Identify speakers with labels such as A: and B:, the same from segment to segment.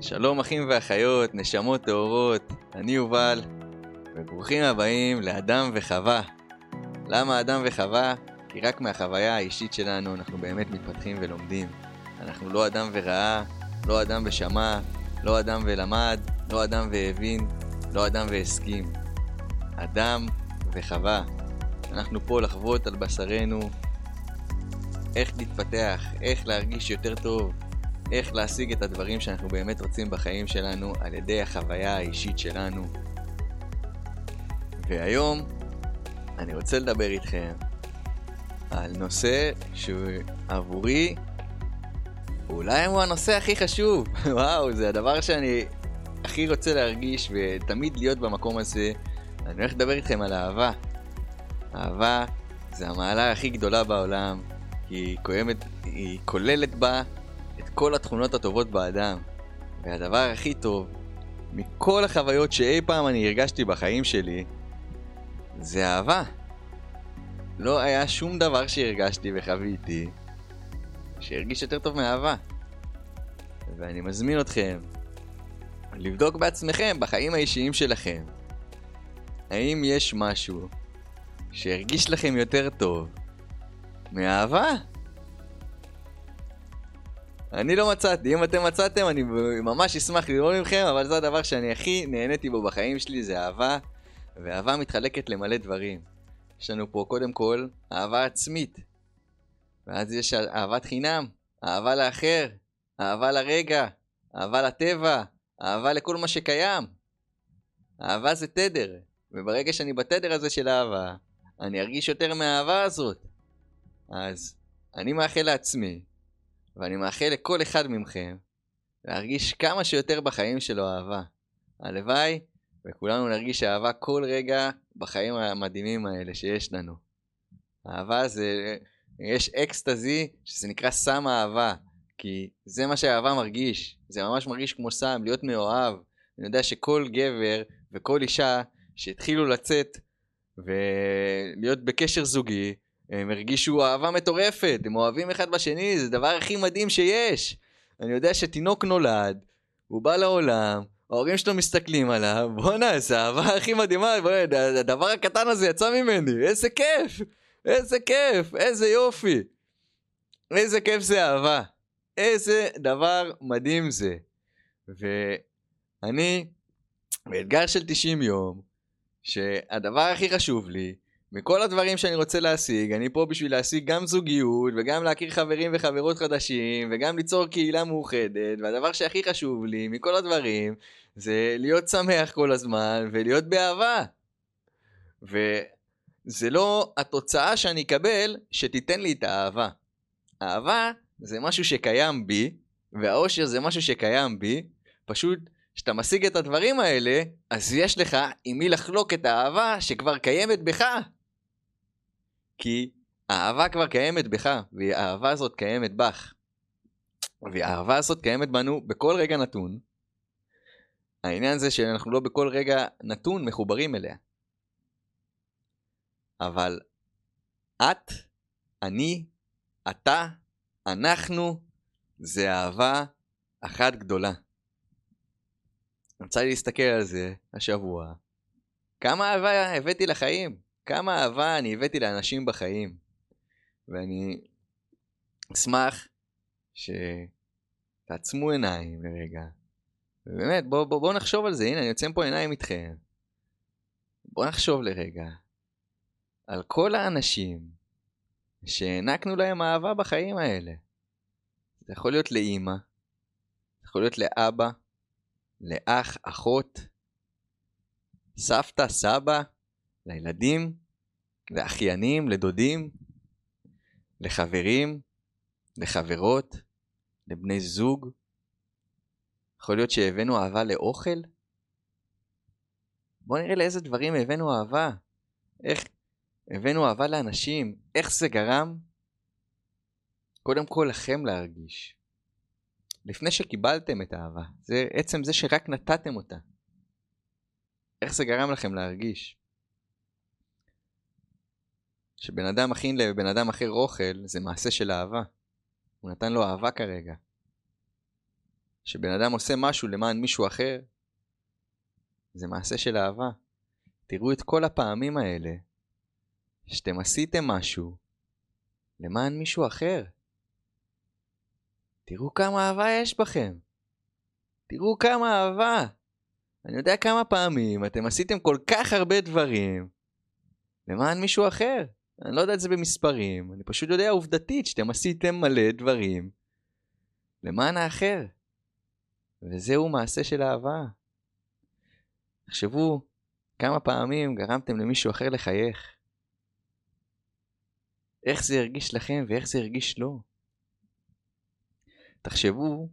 A: שלום אחים ואחיות, נשמות טהורות, אני יובל, וברוכים הבאים לאדם וחווה. למה אדם וחווה? כי רק מהחוויה האישית שלנו אנחנו באמת מתפתחים ולומדים. אנחנו לא אדם וראה, לא אדם ושמע, לא אדם ולמד, לא אדם והבין, לא אדם והסכים. אדם וחווה. אנחנו פה לחוות על בשרנו איך להתפתח, איך להרגיש יותר טוב, איך להשיג את הדברים שאנחנו באמת רוצים בחיים שלנו על ידי החוויה האישית שלנו. והיום אני רוצה לדבר איתכם על נושא שעבורי אולי הוא הנושא הכי חשוב. וואו, זה הדבר שאני הכי רוצה להרגיש ותמיד להיות במקום הזה. אני הולך לדבר איתכם על אהבה. אהבה זה המעלה הכי גדולה בעולם, היא, קוימת, היא כוללת בה את כל התכונות הטובות באדם. והדבר הכי טוב מכל החוויות שאי פעם אני הרגשתי בחיים שלי, זה אהבה. לא היה שום דבר שהרגשתי וחוויתי שהרגיש יותר טוב מאהבה. ואני מזמין אתכם לבדוק בעצמכם בחיים האישיים שלכם. האם יש משהו שהרגיש לכם יותר טוב מאהבה? אני לא מצאתי, אם אתם מצאתם אני ממש אשמח לראות מכם, אבל זה הדבר שאני הכי נהניתי בו בחיים שלי, זה אהבה, ואהבה מתחלקת למלא דברים. יש לנו פה קודם כל אהבה עצמית, ואז יש אהבת חינם, אהבה לאחר, אהבה לרגע, אהבה לטבע, אהבה לכל מה שקיים. אהבה זה תדר, וברגע שאני בתדר הזה של אהבה, אני ארגיש יותר מהאהבה הזאת. אז אני מאחל לעצמי ואני מאחל לכל אחד מכם להרגיש כמה שיותר בחיים שלו אהבה. הלוואי וכולנו נרגיש אהבה כל רגע בחיים המדהימים האלה שיש לנו. אהבה זה, יש אקסטזי שזה נקרא סם אהבה, כי זה מה שאהבה מרגיש, זה ממש מרגיש כמו סם, להיות מאוהב. אני יודע שכל גבר וכל אישה שהתחילו לצאת ולהיות בקשר זוגי, הם הרגישו אהבה מטורפת, הם אוהבים אחד בשני, זה הדבר הכי מדהים שיש. אני יודע שתינוק נולד, הוא בא לעולם, ההורים שלו מסתכלים עליו, בואנה, זה האהבה הכי מדהימה, בואנה, הדבר הקטן הזה יצא ממני, איזה כיף, איזה כיף, איזה יופי. איזה כיף זה אהבה. איזה דבר מדהים זה. ואני, באתגר של 90 יום, שהדבר הכי חשוב לי, מכל הדברים שאני רוצה להשיג, אני פה בשביל להשיג גם זוגיות, וגם להכיר חברים וחברות חדשים, וגם ליצור קהילה מאוחדת, והדבר שהכי חשוב לי מכל הדברים, זה להיות שמח כל הזמן, ולהיות באהבה. וזה לא התוצאה שאני אקבל שתיתן לי את האהבה. אהבה זה משהו שקיים בי, והאושר זה משהו שקיים בי, פשוט כשאתה משיג את הדברים האלה, אז יש לך עם מי לחלוק את האהבה שכבר קיימת בך. כי האהבה כבר קיימת בך, והאהבה הזאת קיימת בך. והאהבה הזאת קיימת בנו בכל רגע נתון. העניין זה שאנחנו לא בכל רגע נתון מחוברים אליה. אבל את, אני, אתה, אנחנו, זה אהבה אחת גדולה. יצא לי להסתכל על זה השבוע. כמה אהבה הבאתי לחיים? כמה אהבה אני הבאתי לאנשים בחיים. ואני אשמח שתעצמו עיניים לרגע. ובאמת, בואו בוא, בוא נחשוב על זה. הנה, אני יוצא פה עיניים איתכם. בואו נחשוב לרגע על כל האנשים שהענקנו להם אהבה בחיים האלה. זה יכול להיות לאימא, זה יכול להיות לאבא, לאח, אחות, סבתא, סבא, לילדים, לאחיינים, לדודים, לחברים, לחברות, לבני זוג. יכול להיות שהבאנו אהבה לאוכל? בואו נראה לאיזה דברים הבאנו אהבה. איך הבאנו אהבה לאנשים, איך זה גרם? קודם כל לכם להרגיש. לפני שקיבלתם את האהבה, זה עצם זה שרק נתתם אותה. איך זה גרם לכם להרגיש? שבן אדם מכין לבן אדם אחר אוכל זה מעשה של אהבה. הוא נתן לו אהבה כרגע. שבן אדם עושה משהו למען מישהו אחר, זה מעשה של אהבה. תראו את כל הפעמים האלה שאתם עשיתם משהו למען מישהו אחר. תראו כמה אהבה יש בכם. תראו כמה אהבה. אני יודע כמה פעמים אתם עשיתם כל כך הרבה דברים למען מישהו אחר. אני לא יודע את זה במספרים, אני פשוט יודע עובדתית שאתם עשיתם מלא דברים למען האחר. וזהו מעשה של אהבה. תחשבו כמה פעמים גרמתם למישהו אחר לחייך. איך זה הרגיש לכם ואיך זה הרגיש לו. תחשבו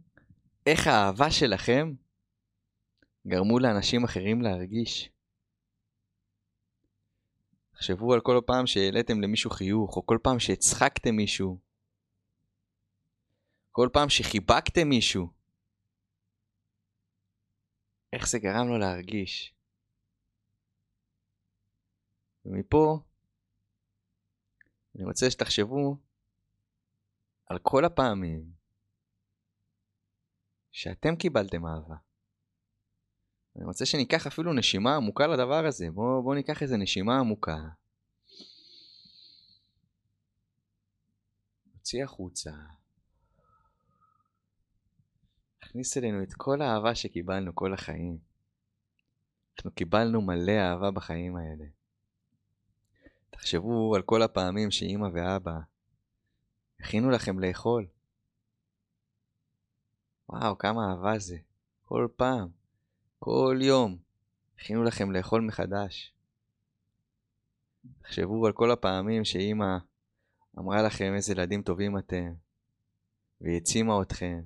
A: איך האהבה שלכם גרמו לאנשים אחרים להרגיש. תחשבו על כל פעם שהעליתם למישהו חיוך, או כל פעם שהצחקתם מישהו. כל פעם שחיבקתם מישהו. איך זה גרם לו להרגיש. ומפה אני רוצה שתחשבו על כל הפעמים שאתם קיבלתם אהבה. אני רוצה שניקח אפילו נשימה עמוקה לדבר הזה. בואו בוא ניקח איזה נשימה עמוקה. נוציא החוצה. נכניס אלינו את כל האהבה שקיבלנו כל החיים. אנחנו קיבלנו מלא אהבה בחיים האלה. תחשבו על כל הפעמים שאימא ואבא הכינו לכם לאכול. וואו, כמה אהבה זה. כל פעם, כל יום, הכינו לכם לאכול מחדש. תחשבו על כל הפעמים שאימא אמרה לכם איזה ילדים טובים אתם, והיא העצימה אתכם.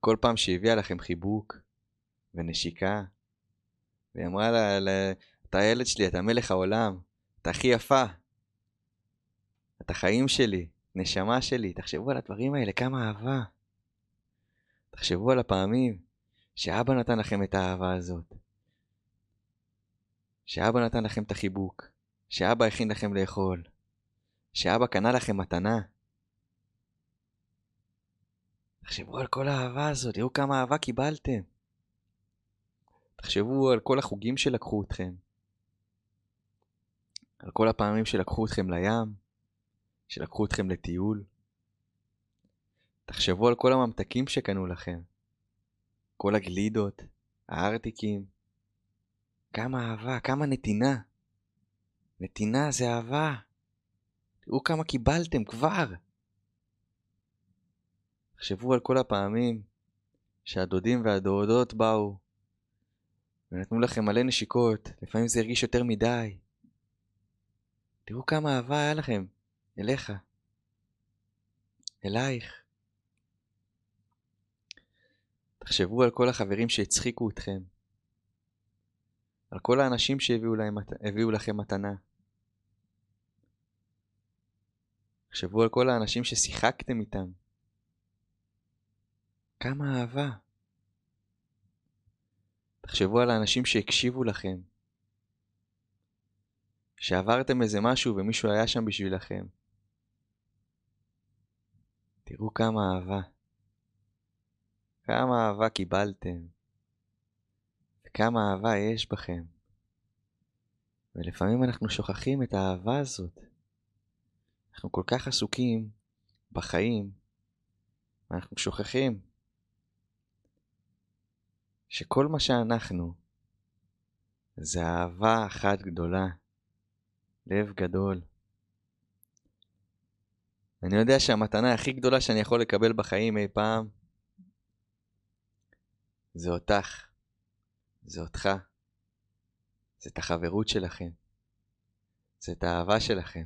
A: כל פעם שהביאה לכם חיבוק ונשיקה, והיא אמרה לה, לה, אתה הילד שלי, אתה מלך העולם, אתה הכי יפה, אתה חיים שלי, נשמה שלי, תחשבו על הדברים האלה, כמה אהבה. תחשבו על הפעמים שאבא נתן לכם את האהבה הזאת. שאבא נתן לכם את החיבוק. שאבא הכין לכם לאכול. שאבא קנה לכם מתנה. תחשבו על כל האהבה הזאת, תראו כמה אהבה קיבלתם. תחשבו על כל החוגים שלקחו אתכם. על כל הפעמים שלקחו אתכם לים, שלקחו אתכם לטיול. תחשבו על כל הממתקים שקנו לכם. כל הגלידות, הארטיקים. כמה אהבה, כמה נתינה. נתינה זה אהבה. תראו כמה קיבלתם כבר. תחשבו על כל הפעמים שהדודים והדודות באו ונתנו לכם מלא נשיקות, לפעמים זה הרגיש יותר מדי. תראו כמה אהבה היה לכם, אליך, אלייך. תחשבו על כל החברים שהצחיקו אתכם, על כל האנשים שהביאו להם, לכם מתנה. תחשבו על כל האנשים ששיחקתם איתם. כמה אהבה. תחשבו על האנשים שהקשיבו לכם. שעברתם איזה משהו ומישהו היה שם בשבילכם. תראו כמה אהבה. כמה אהבה קיבלתם. וכמה אהבה יש בכם. ולפעמים אנחנו שוכחים את האהבה הזאת. אנחנו כל כך עסוקים בחיים, ואנחנו שוכחים שכל מה שאנחנו זה אהבה אחת גדולה, לב גדול. אני יודע שהמתנה הכי גדולה שאני יכול לקבל בחיים אי פעם זה אותך, זה אותך, זה את החברות שלכם, זה את האהבה שלכם.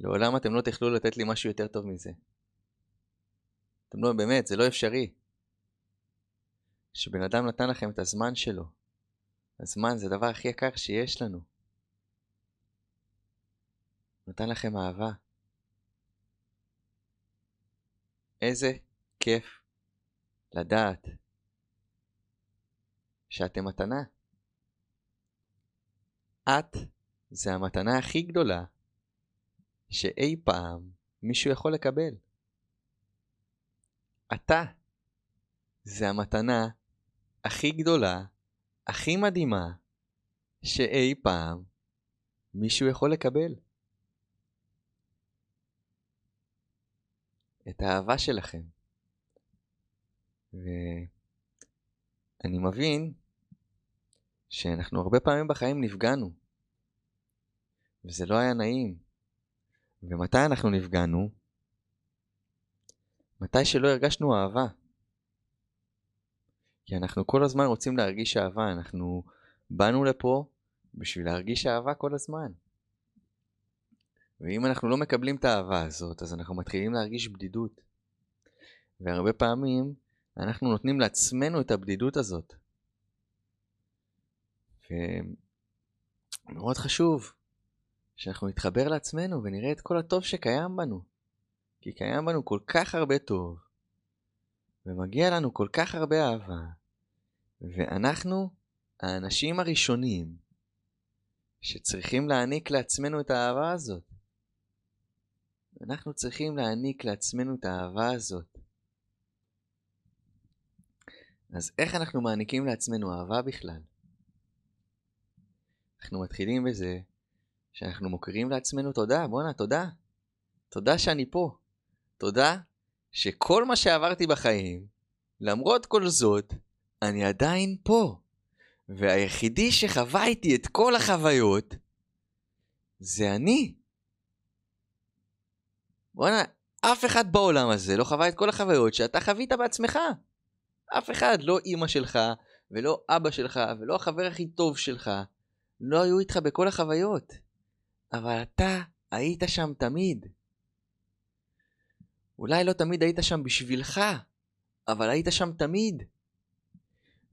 A: לעולם אתם לא תוכלו לתת לי משהו יותר טוב מזה. אתם לא, באמת, זה לא אפשרי. שבן אדם נתן לכם את הזמן שלו. הזמן זה הדבר הכי יקר שיש לנו. נתן לכם אהבה. איזה כיף לדעת שאתם מתנה. את זה המתנה הכי גדולה שאי פעם מישהו יכול לקבל. אתה זה המתנה הכי גדולה, הכי מדהימה, שאי פעם מישהו יכול לקבל. את האהבה שלכם. ואני מבין שאנחנו הרבה פעמים בחיים נפגענו, וזה לא היה נעים. ומתי אנחנו נפגענו? מתי שלא הרגשנו אהבה. כי אנחנו כל הזמן רוצים להרגיש אהבה, אנחנו באנו לפה בשביל להרגיש אהבה כל הזמן. ואם אנחנו לא מקבלים את האהבה הזאת, אז אנחנו מתחילים להרגיש בדידות. והרבה פעמים אנחנו נותנים לעצמנו את הבדידות הזאת. ומאוד חשוב שאנחנו נתחבר לעצמנו ונראה את כל הטוב שקיים בנו. כי קיים בנו כל כך הרבה טוב, ומגיע לנו כל כך הרבה אהבה, ואנחנו האנשים הראשונים שצריכים להעניק לעצמנו את האהבה הזאת. אנחנו צריכים להעניק לעצמנו את האהבה הזאת. אז איך אנחנו מעניקים לעצמנו אהבה בכלל? אנחנו מתחילים בזה שאנחנו מוכרים לעצמנו תודה, בואנה, תודה. תודה שאני פה. תודה שכל מה שעברתי בחיים, למרות כל זאת, אני עדיין פה. והיחידי שחווה איתי את כל החוויות, זה אני. בואנה, אף אחד בעולם הזה לא חווה את כל החוויות שאתה חווית בעצמך. אף אחד, לא אימא שלך, ולא אבא שלך, ולא החבר הכי טוב שלך, לא היו איתך בכל החוויות. אבל אתה היית שם תמיד. אולי לא תמיד היית שם בשבילך, אבל היית שם תמיד.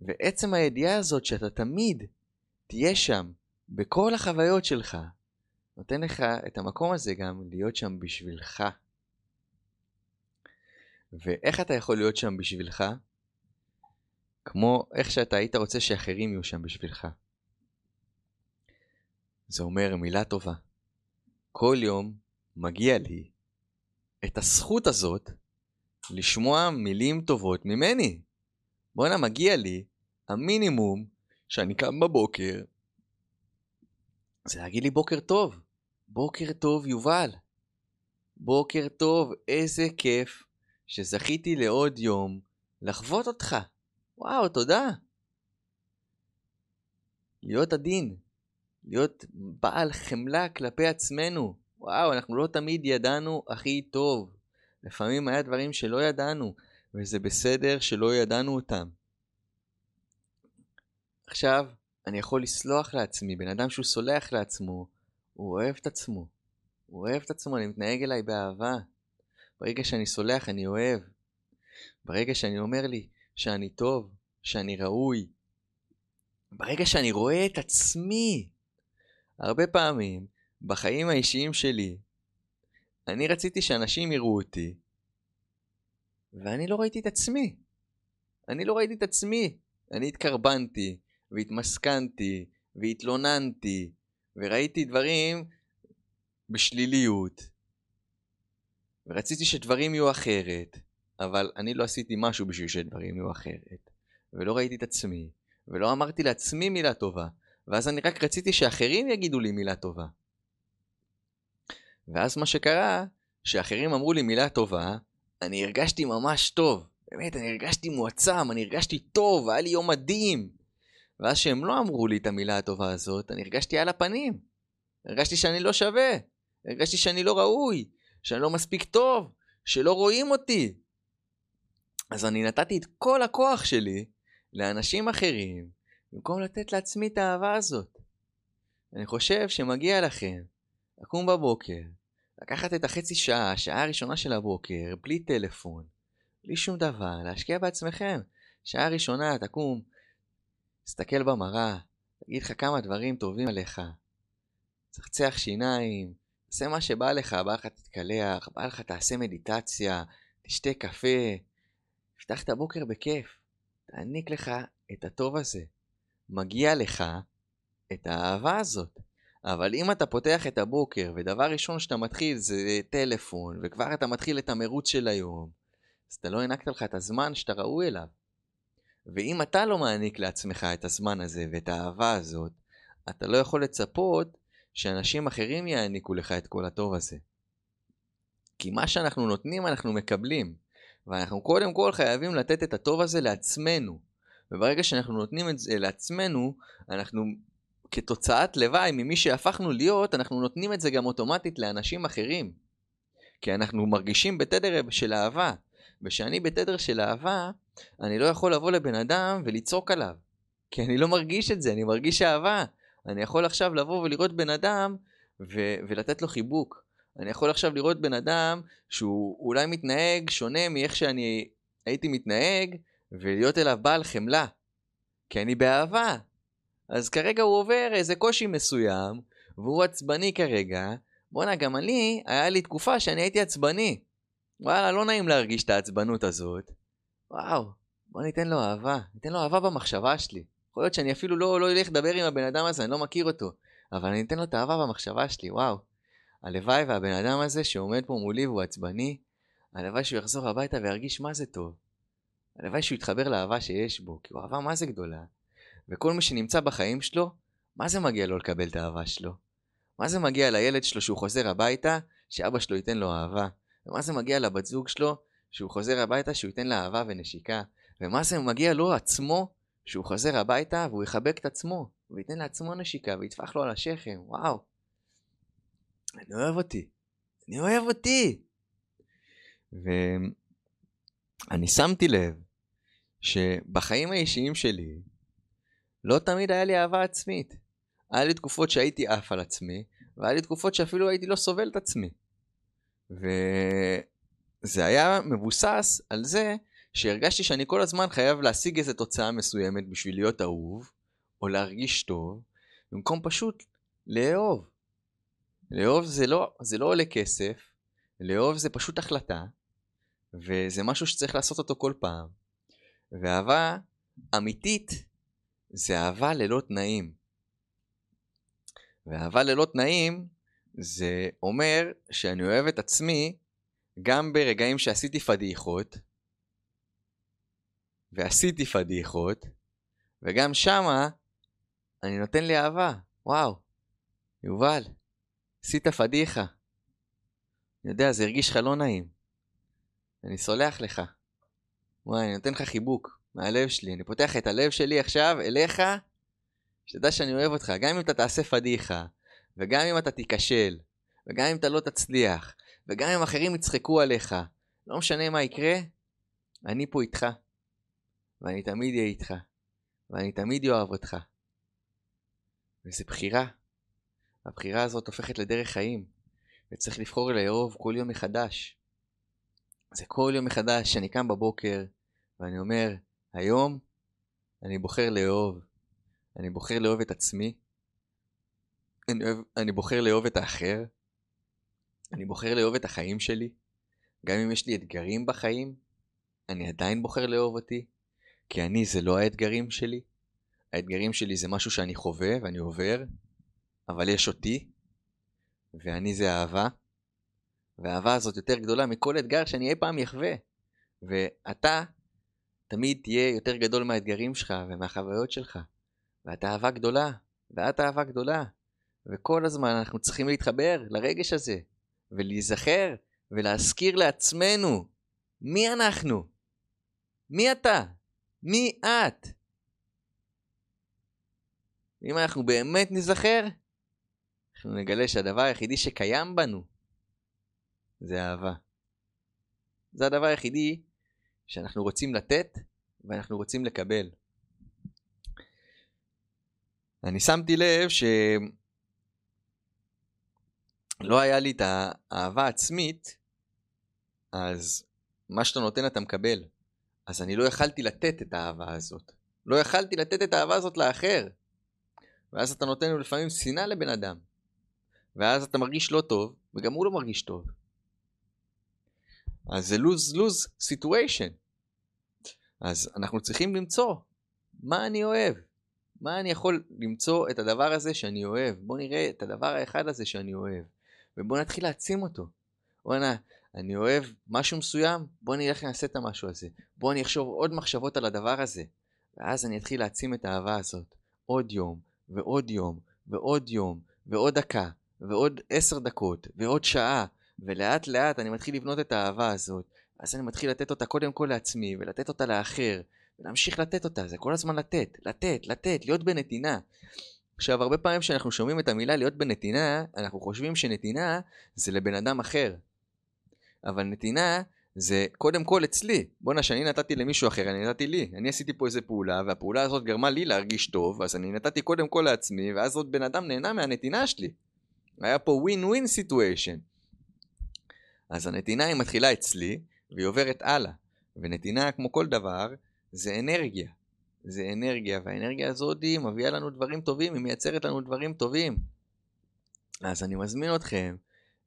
A: ועצם הידיעה הזאת שאתה תמיד תהיה שם, בכל החוויות שלך, נותן לך את המקום הזה גם להיות שם בשבילך. ואיך אתה יכול להיות שם בשבילך? כמו איך שאתה היית רוצה שאחרים יהיו שם בשבילך. זה אומר מילה טובה. כל יום מגיע לי את הזכות הזאת לשמוע מילים טובות ממני. בואנה, מגיע לי המינימום שאני קם בבוקר, זה להגיד לי בוקר טוב. בוקר טוב, יובל. בוקר טוב, איזה כיף שזכיתי לעוד יום לחוות אותך. וואו, תודה. להיות עדין, להיות בעל חמלה כלפי עצמנו. וואו, אנחנו לא תמיד ידענו הכי טוב. לפעמים היה דברים שלא ידענו, וזה בסדר שלא ידענו אותם. עכשיו, אני יכול לסלוח לעצמי, בן אדם שהוא סולח לעצמו, הוא אוהב את עצמו. הוא אוהב את עצמו, אני מתנהג אליי באהבה. ברגע שאני סולח, אני אוהב. ברגע שאני אומר לי שאני טוב, שאני ראוי. ברגע שאני רואה את עצמי. הרבה פעמים, בחיים האישיים שלי, אני רציתי שאנשים יראו אותי, ואני לא ראיתי את עצמי. אני לא ראיתי את עצמי. אני התקרבנתי, והתמסכנתי, והתלוננתי, וראיתי דברים בשליליות. ורציתי שדברים יהיו אחרת, אבל אני לא עשיתי משהו בשביל שדברים יהיו אחרת. ולא ראיתי את עצמי, ולא אמרתי לעצמי מילה טובה, ואז אני רק רציתי שאחרים יגידו לי מילה טובה. ואז מה שקרה, שאחרים אמרו לי מילה טובה, אני הרגשתי ממש טוב. באמת, אני הרגשתי מועצם, אני הרגשתי טוב, היה לי יום מדהים. ואז שהם לא אמרו לי את המילה הטובה הזאת, אני הרגשתי על הפנים. הרגשתי שאני לא שווה. הרגשתי שאני לא ראוי, שאני לא מספיק טוב, שלא רואים אותי. אז אני נתתי את כל הכוח שלי לאנשים אחרים, במקום לתת לעצמי את האהבה הזאת. אני חושב שמגיע לכם לקום בבוקר, לקחת את החצי שעה, השעה הראשונה של הבוקר, בלי טלפון, בלי שום דבר, להשקיע בעצמכם. שעה ראשונה תקום, תסתכל במראה, תגיד לך כמה דברים טובים עליך. צחצח שיניים, תעשה מה שבא לך, בא לך תתקלח, בא לך תעשה מדיטציה, תשתה קפה, תפתח את הבוקר בכיף, תעניק לך את הטוב הזה. מגיע לך את האהבה הזאת. אבל אם אתה פותח את הבוקר, ודבר ראשון שאתה מתחיל זה טלפון, וכבר אתה מתחיל את המרוץ של היום, אז אתה לא הענקת לך את הזמן שאתה ראוי אליו. ואם אתה לא מעניק לעצמך את הזמן הזה ואת האהבה הזאת, אתה לא יכול לצפות שאנשים אחרים יעניקו לך את כל הטוב הזה. כי מה שאנחנו נותנים אנחנו מקבלים, ואנחנו קודם כל חייבים לתת את הטוב הזה לעצמנו. וברגע שאנחנו נותנים את זה לעצמנו, אנחנו כתוצאת לוואי ממי שהפכנו להיות, אנחנו נותנים את זה גם אוטומטית לאנשים אחרים. כי אנחנו מרגישים בתדר של אהבה. וכשאני בתדר של אהבה, אני לא יכול לבוא לבן אדם ולצעוק עליו. כי אני לא מרגיש את זה, אני מרגיש אהבה. אני יכול עכשיו לבוא ולראות בן אדם ו- ולתת לו חיבוק. אני יכול עכשיו לראות בן אדם שהוא אולי מתנהג שונה מאיך שאני הייתי מתנהג, ולהיות אליו בעל חמלה. כי אני באהבה. אז כרגע הוא עובר איזה קושי מסוים, והוא עצבני כרגע. בואנה, גם אני, היה לי תקופה שאני הייתי עצבני. וואלה, לא נעים להרגיש את העצבנות הזאת. וואו, בוא ניתן לו אהבה. ניתן לו אהבה במחשבה שלי. יכול להיות שאני אפילו לא, לא אלך לדבר עם הבן אדם הזה, אני לא מכיר אותו. אבל אני אתן לו את האהבה במחשבה שלי, וואו. הלוואי והבן אדם הזה שעומד פה מולי והוא עצבני, הלוואי שהוא יחזור הביתה וירגיש מה זה טוב. הלוואי שהוא יתחבר לאהבה שיש בו, כי הוא אהבה מה זה גדולה. וכל מי שנמצא בחיים שלו, מה זה מגיע לו לקבל את האהבה שלו? מה זה מגיע לילד שלו שהוא חוזר הביתה, שאבא שלו ייתן לו אהבה? ומה זה מגיע לבת זוג שלו, שהוא חוזר הביתה, שהוא ייתן לה אהבה ונשיקה? ומה זה מגיע לו עצמו, שהוא חוזר הביתה והוא יחבק את עצמו, וייתן לעצמו נשיקה ויטפח לו על השכם, וואו. אני אוהב אותי. אני אוהב אותי. ואני שמתי לב שבחיים האישיים שלי לא תמיד היה לי אהבה עצמית. היה לי תקופות שהייתי עף על עצמי, והיה לי תקופות שאפילו הייתי לא סובל את עצמי. וזה היה מבוסס על זה שהרגשתי שאני כל הזמן חייב להשיג איזו תוצאה מסוימת בשביל להיות אהוב, או להרגיש טוב, במקום פשוט לאהוב. לאהוב זה לא, זה לא עולה כסף, לאהוב זה פשוט החלטה, וזה משהו שצריך לעשות אותו כל פעם. ואהבה אמיתית זה אהבה ללא תנאים. ואהבה ללא תנאים זה אומר שאני אוהב את עצמי גם ברגעים שעשיתי פדיחות, ועשיתי פדיחות, וגם שמה אני נותן לי אהבה. וואו, יובל, עשית פדיחה. אני יודע, זה הרגיש לך לא נעים. אני סולח לך. וואי, אני נותן לך חיבוק מהלב שלי. אני פותח את הלב שלי עכשיו אליך, שתדע שאני אוהב אותך. גם אם אתה תעשה פדיחה, וגם אם אתה תיכשל, וגם אם אתה לא תצליח, וגם אם אחרים יצחקו עליך, לא משנה מה יקרה, אני פה איתך. ואני תמיד אהיה איתך. ואני תמיד אוהב אותך. וזו בחירה. הבחירה הזאת הופכת לדרך חיים, וצריך לבחור לאהוב כל יום מחדש. זה כל יום מחדש שאני קם בבוקר ואני אומר, היום אני בוחר לאהוב. אני בוחר לאהוב את עצמי. אני, אוהב, אני בוחר לאהוב את האחר. אני בוחר לאהוב את החיים שלי. גם אם יש לי אתגרים בחיים, אני עדיין בוחר לאהוב אותי. כי אני זה לא האתגרים שלי. האתגרים שלי זה משהו שאני חווה ואני עובר, אבל יש אותי, ואני זה אהבה, והאהבה הזאת יותר גדולה מכל אתגר שאני אי פעם יחווה. ואתה תמיד תהיה יותר גדול מהאתגרים שלך ומהחוויות שלך. ואתה אהבה גדולה, ואת אהבה גדולה. וכל הזמן אנחנו צריכים להתחבר לרגש הזה, ולהיזכר, ולהזכיר לעצמנו מי אנחנו? מי אתה? מי את? אם אנחנו באמת ניזכר, אנחנו נגלה שהדבר היחידי שקיים בנו זה אהבה. זה הדבר היחידי שאנחנו רוצים לתת ואנחנו רוצים לקבל. אני שמתי לב שלא היה לי את האהבה העצמית, אז מה שאתה נותן אתה מקבל. אז אני לא יכלתי לתת את האהבה הזאת. לא יכלתי לתת את האהבה הזאת לאחר. ואז אתה נותן לו לפעמים שנאה לבן אדם. ואז אתה מרגיש לא טוב, וגם הוא לא מרגיש טוב. אז זה lose-lose situation. אז אנחנו צריכים למצוא מה אני אוהב. מה אני יכול למצוא את הדבר הזה שאני אוהב. בוא נראה את הדבר האחד הזה שאני אוהב. ובוא נתחיל להעצים אותו. בואנה, אני אוהב משהו מסוים, בוא נלך נעשה את המשהו הזה. בוא אני אחשוב עוד מחשבות על הדבר הזה. ואז אני אתחיל להעצים את האהבה הזאת. עוד יום, ועוד יום, ועוד יום, ועוד דקה, ועוד עשר דקות, ועוד שעה, ולאט לאט אני מתחיל לבנות את האהבה הזאת. אז אני מתחיל לתת אותה קודם כל לעצמי, ולתת אותה לאחר, ולהמשיך לתת אותה, זה כל הזמן לתת, לתת, לתת, להיות בנתינה. עכשיו, הרבה פעמים כשאנחנו שומעים את המילה להיות בנתינה, אנחנו חושבים שנתינה זה לבן אדם אחר. אבל נתינה זה קודם כל אצלי. בואנה, שאני נתתי למישהו אחר, אני נתתי לי. אני עשיתי פה איזה פעולה, והפעולה הזאת גרמה לי להרגיש טוב, אז אני נתתי קודם כל לעצמי, ואז עוד בן אדם נהנה מהנתינה שלי. היה פה ווין סיטואשן. אז הנתינה היא מתחילה אצלי, והיא עוברת הלאה. ונתינה, כמו כל דבר, זה אנרגיה. זה אנרגיה, והאנרגיה הזאת היא מביאה לנו דברים טובים, היא מייצרת לנו דברים טובים. אז אני מזמין אתכם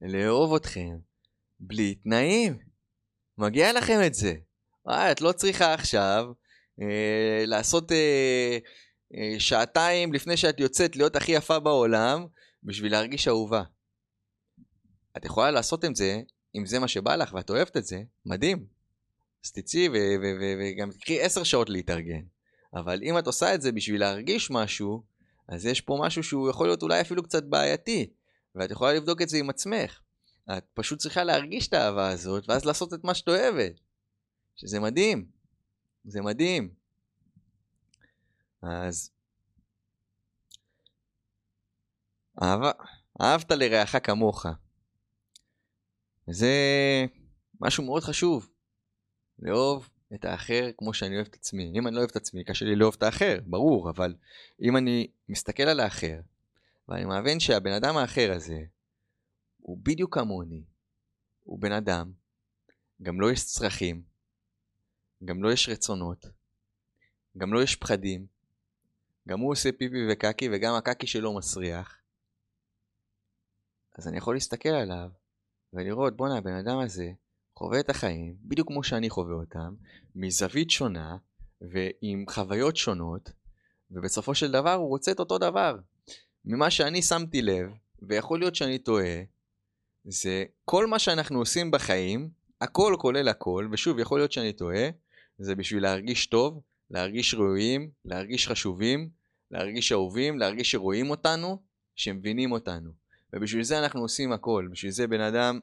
A: לאהוב אתכם בלי תנאים. מגיע לכם את זה. וואי, את לא צריכה עכשיו אה, לעשות אה, אה, שעתיים לפני שאת יוצאת להיות הכי יפה בעולם בשביל להרגיש אהובה. את יכולה לעשות עם זה, אם זה מה שבא לך ואת אוהבת את זה, מדהים. אז תצאי וגם תקחי עשר שעות להתארגן. אבל אם את עושה את זה בשביל להרגיש משהו, אז יש פה משהו שהוא יכול להיות אולי אפילו קצת בעייתי, ואת יכולה לבדוק את זה עם עצמך. את פשוט צריכה להרגיש את האהבה הזאת, ואז לעשות את מה שאת אוהבת. שזה מדהים. זה מדהים. אז... אהבה, אהבת לרעך כמוך. זה משהו מאוד חשוב. לאהוב את האחר כמו שאני אוהב את עצמי. אם אני לא אוהב את עצמי, קשה לי לאהוב את האחר, ברור, אבל אם אני מסתכל על האחר, ואני מבין שהבן אדם האחר הזה, הוא בדיוק כמוני, הוא בן אדם, גם לו לא יש צרכים, גם לו לא יש רצונות, גם לו לא יש פחדים, גם הוא עושה פיפי וקקי וגם הקקי שלו מסריח, אז אני יכול להסתכל עליו ולראות, בואנה, הבן אדם הזה, חווה את החיים, בדיוק כמו שאני חווה אותם, מזווית שונה ועם חוויות שונות, ובסופו של דבר הוא רוצה את אותו דבר. ממה שאני שמתי לב, ויכול להיות שאני טועה, זה כל מה שאנחנו עושים בחיים, הכל כולל הכל, ושוב, יכול להיות שאני טועה, זה בשביל להרגיש טוב, להרגיש ראויים, להרגיש חשובים, להרגיש אהובים, להרגיש שרואים אותנו, שמבינים אותנו. ובשביל זה אנחנו עושים הכל. בשביל זה בן אדם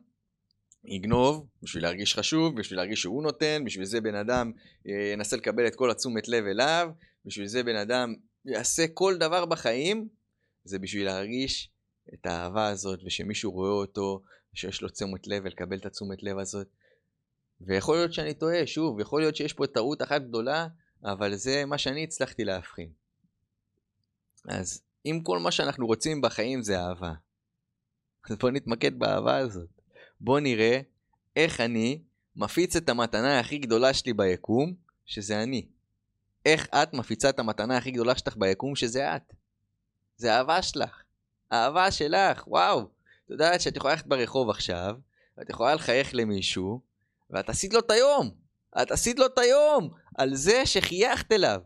A: יגנוב בשביל להרגיש חשוב, בשביל להרגיש שהוא נותן, בשביל זה בן אדם אה, ינסה לקבל את כל התשומת לב אליו, בשביל זה בן אדם יעשה כל דבר בחיים, זה בשביל להרגיש את האהבה הזאת, ושמישהו רואה אותו, שיש לו תשומת לב ולקבל את התשומת לב הזאת. ויכול להיות שאני טועה, שוב, יכול להיות שיש פה טעות אחת גדולה, אבל זה מה שאני הצלחתי להבחין. אז אם כל מה שאנחנו רוצים בחיים זה אהבה, אז בואו נתמקד באהבה הזאת. בוא נראה איך אני מפיץ את המתנה הכי גדולה שלי ביקום, שזה אני. איך את מפיצה את המתנה הכי גדולה שלך ביקום, שזה את. זה אהבה שלך. אהבה שלך, וואו. את יודעת שאת יכולה ללכת ברחוב עכשיו, ואת יכולה לחייך למישהו, ואת עשית לו את היום. את עשית לו את היום על זה שחייכת אליו.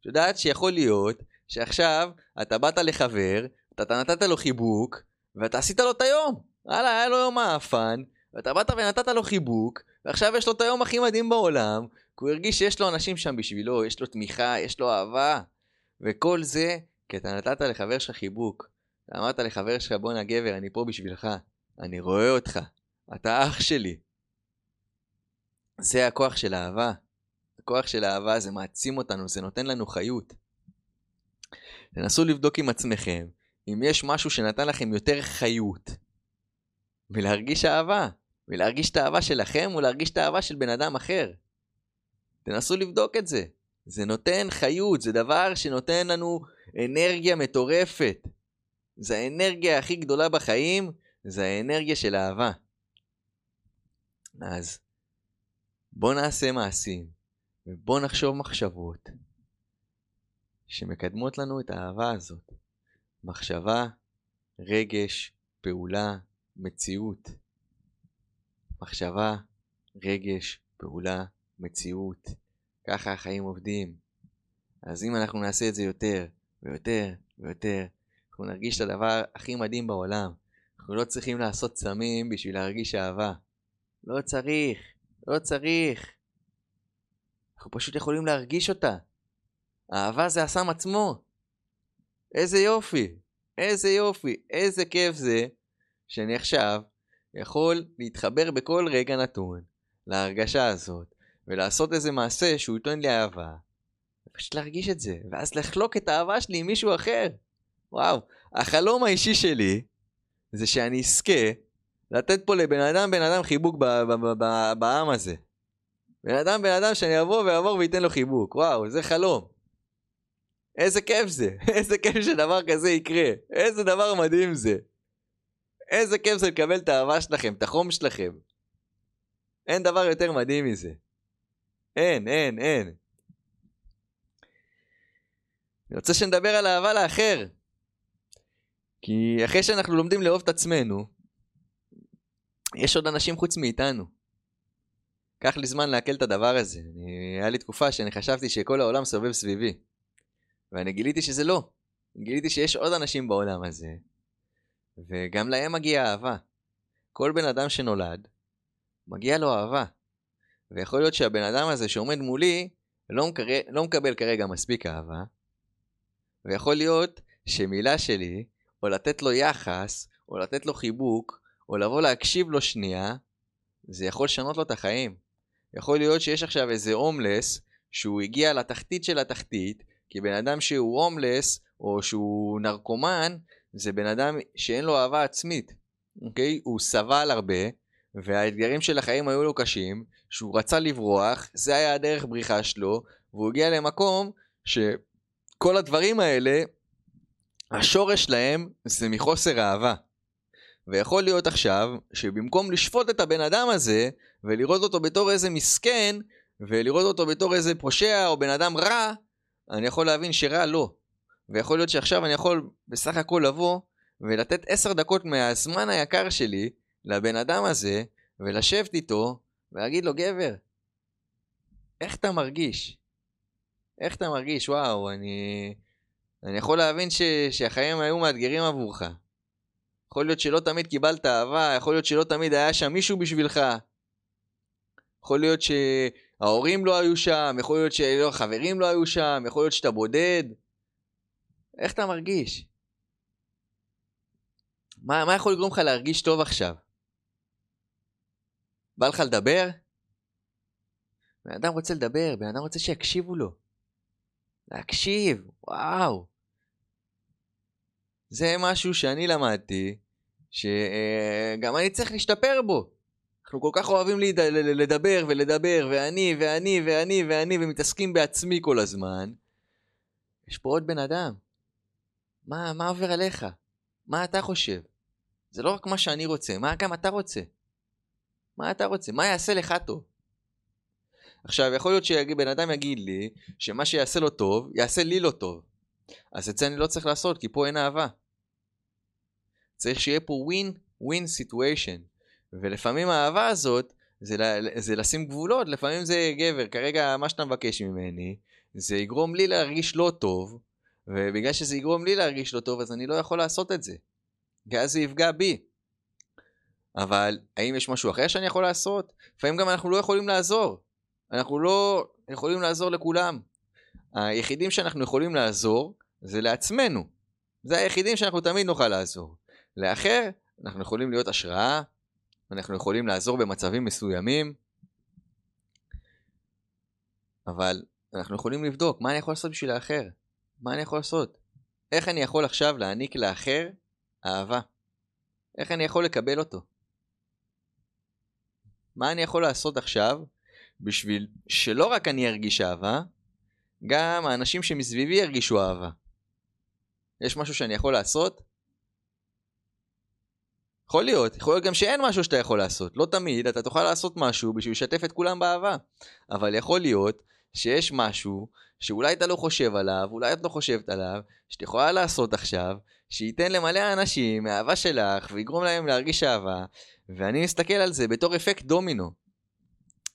A: את יודעת שיכול להיות שעכשיו אתה באת לחבר, אתה נתת לו חיבוק, ואתה עשית לו את היום. וואלה, היה לו יום מעפן, ואתה באת ונתת לו חיבוק, ועכשיו יש לו את היום הכי מדהים בעולם, כי הוא הרגיש שיש לו אנשים שם בשבילו, יש לו תמיכה, יש לו אהבה, וכל זה כי אתה נתת לחבר שלך חיבוק. אמרת לחבר שלך, בואנה גבר, אני פה בשבילך, אני רואה אותך, אתה אח שלי. זה הכוח של אהבה. הכוח של אהבה זה מעצים אותנו, זה נותן לנו חיות. תנסו לבדוק עם עצמכם אם יש משהו שנתן לכם יותר חיות, ולהרגיש אהבה, ולהרגיש את האהבה שלכם ולהרגיש את האהבה של בן אדם אחר. תנסו לבדוק את זה. זה נותן חיות, זה דבר שנותן לנו אנרגיה מטורפת. זה האנרגיה הכי גדולה בחיים, זה האנרגיה של אהבה. אז בואו נעשה מעשים, ובואו נחשוב מחשבות שמקדמות לנו את האהבה הזאת. מחשבה, רגש, פעולה, מציאות. מחשבה, רגש, פעולה, מציאות. ככה החיים עובדים. אז אם אנחנו נעשה את זה יותר ויותר ויותר, אנחנו נרגיש את הדבר הכי מדהים בעולם. אנחנו לא צריכים לעשות סמים בשביל להרגיש אהבה. לא צריך, לא צריך. אנחנו פשוט יכולים להרגיש אותה. אהבה זה הסם עצמו. איזה יופי, איזה יופי, איזה כיף זה שאני עכשיו יכול להתחבר בכל רגע נתון להרגשה הזאת, ולעשות איזה מעשה שהוא ייתן לי אהבה, ופשוט להרגיש את זה, ואז לחלוק את האהבה שלי עם מישהו אחר. וואו, החלום האישי שלי זה שאני אזכה לתת פה לבן אדם, בן אדם חיבוק בעם הזה. בן אדם, בן אדם שאני אבוא ואעבור וייתן לו חיבוק. וואו, זה חלום. איזה כיף זה, איזה כיף שדבר כזה יקרה, איזה דבר מדהים זה. איזה כיף זה לקבל את האהבה שלכם, את החום שלכם. אין דבר יותר מדהים מזה. אין, אין, אין. אני רוצה שנדבר על אהבה לאחר. כי אחרי שאנחנו לומדים לאהוב את עצמנו, יש עוד אנשים חוץ מאיתנו. קח לי זמן לעכל את הדבר הזה. אני, היה לי תקופה שאני חשבתי שכל העולם סובב סביבי. ואני גיליתי שזה לא. גיליתי שיש עוד אנשים בעולם הזה, וגם להם מגיעה אהבה. כל בן אדם שנולד, מגיע לו אהבה. ויכול להיות שהבן אדם הזה שעומד מולי, לא, מקר... לא מקבל כרגע מספיק אהבה, ויכול להיות שמילה שלי, או לתת לו יחס, או לתת לו חיבוק, או לבוא להקשיב לו שנייה, זה יכול לשנות לו את החיים. יכול להיות שיש עכשיו איזה הומלס, שהוא הגיע לתחתית של התחתית, כי בן אדם שהוא הומלס, או שהוא נרקומן, זה בן אדם שאין לו אהבה עצמית, אוקיי? הוא סבל הרבה, והאתגרים של החיים היו לו קשים, שהוא רצה לברוח, זה היה הדרך בריחה שלו, והוא הגיע למקום שכל הדברים האלה, השורש שלהם זה מחוסר אהבה. ויכול להיות עכשיו, שבמקום לשפוט את הבן אדם הזה, ולראות אותו בתור איזה מסכן, ולראות אותו בתור איזה פושע או בן אדם רע, אני יכול להבין שרע לא. ויכול להיות שעכשיו אני יכול בסך הכל לבוא ולתת עשר דקות מהזמן היקר שלי לבן אדם הזה, ולשבת איתו, ולהגיד לו, גבר, איך אתה מרגיש? איך אתה מרגיש? וואו, אני... אני יכול להבין ש... שהחיים היו מאתגרים עבורך. יכול להיות שלא תמיד קיבלת אהבה, יכול להיות שלא תמיד היה שם מישהו בשבילך. יכול להיות שההורים לא היו שם, יכול להיות שהחברים לא היו שם, יכול להיות שאתה בודד. איך אתה מרגיש? מה, מה יכול לגרום לך להרגיש טוב עכשיו? בא לך לדבר? בן אדם רוצה לדבר, בן אדם רוצה שיקשיבו לו. להקשיב, וואו. זה משהו שאני למדתי, שגם אני צריך להשתפר בו. אנחנו כל כך אוהבים לדבר ולדבר, ואני, ואני, ואני, ואני, ומתעסקים בעצמי כל הזמן. יש פה עוד בן אדם. מה, מה עובר עליך? מה אתה חושב? זה לא רק מה שאני רוצה, מה גם אתה רוצה? מה אתה רוצה? מה יעשה לך טוב? עכשיו, יכול להיות שבן אדם יגיד לי שמה שיעשה לו טוב, יעשה לי לא טוב. אז את זה אני לא צריך לעשות, כי פה אין אהבה. צריך שיהיה פה win-win situation. ולפעמים האהבה הזאת, זה, זה לשים גבולות, לפעמים זה גבר, כרגע מה שאתה מבקש ממני, זה יגרום לי להרגיש לא טוב, ובגלל שזה יגרום לי להרגיש לא טוב, אז אני לא יכול לעשות את זה. כי אז זה יפגע בי. אבל האם יש משהו אחר שאני יכול לעשות? לפעמים גם אנחנו לא יכולים לעזור. אנחנו לא יכולים לעזור לכולם. היחידים שאנחנו יכולים לעזור זה לעצמנו. זה היחידים שאנחנו תמיד נוכל לעזור. לאחר, אנחנו יכולים להיות השראה, אנחנו יכולים לעזור במצבים מסוימים, אבל אנחנו יכולים לבדוק מה אני יכול לעשות בשביל האחר. מה אני יכול לעשות? איך אני יכול עכשיו להעניק לאחר אהבה? איך אני יכול לקבל אותו? מה אני יכול לעשות עכשיו בשביל שלא רק אני ארגיש אהבה, גם האנשים שמסביבי ירגישו אהבה. יש משהו שאני יכול לעשות? יכול להיות, יכול להיות גם שאין משהו שאתה יכול לעשות. לא תמיד אתה תוכל לעשות משהו בשביל לשתף את כולם באהבה. אבל יכול להיות שיש משהו שאולי אתה לא חושב עליו, אולי את לא חושבת עליו, שאת יכולה לעשות עכשיו, שייתן למלא אנשים מאהבה שלך ויגרום להם להרגיש אהבה, ואני מסתכל על זה בתור אפקט דומינו.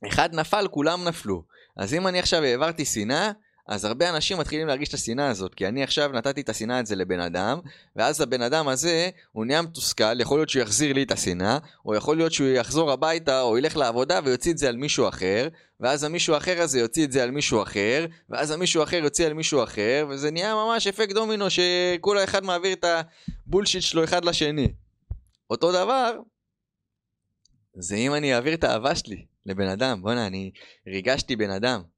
A: אחד נפל, כולם נפלו. אז אם אני עכשיו העברתי שנאה, אז הרבה אנשים מתחילים להרגיש את השנאה הזאת, כי אני עכשיו נתתי את השנאה הזה לבן אדם, ואז הבן אדם הזה, הוא נהיה מתוסכל, יכול להיות שהוא יחזיר לי את השנאה, או יכול להיות שהוא יחזור הביתה, או ילך לעבודה ויוציא את זה על מישהו אחר, ואז המישהו אחר הזה יוציא את זה על מישהו אחר, ואז המישהו אחר יוציא על מישהו אחר, וזה נהיה ממש אפקט דומינו שכולה אחד מעביר את הבולשיט שלו אחד לשני. אותו דבר, זה אם אני אעביר את האהבה שלי לבן אדם, בואנה, אני ריגשתי בן אדם.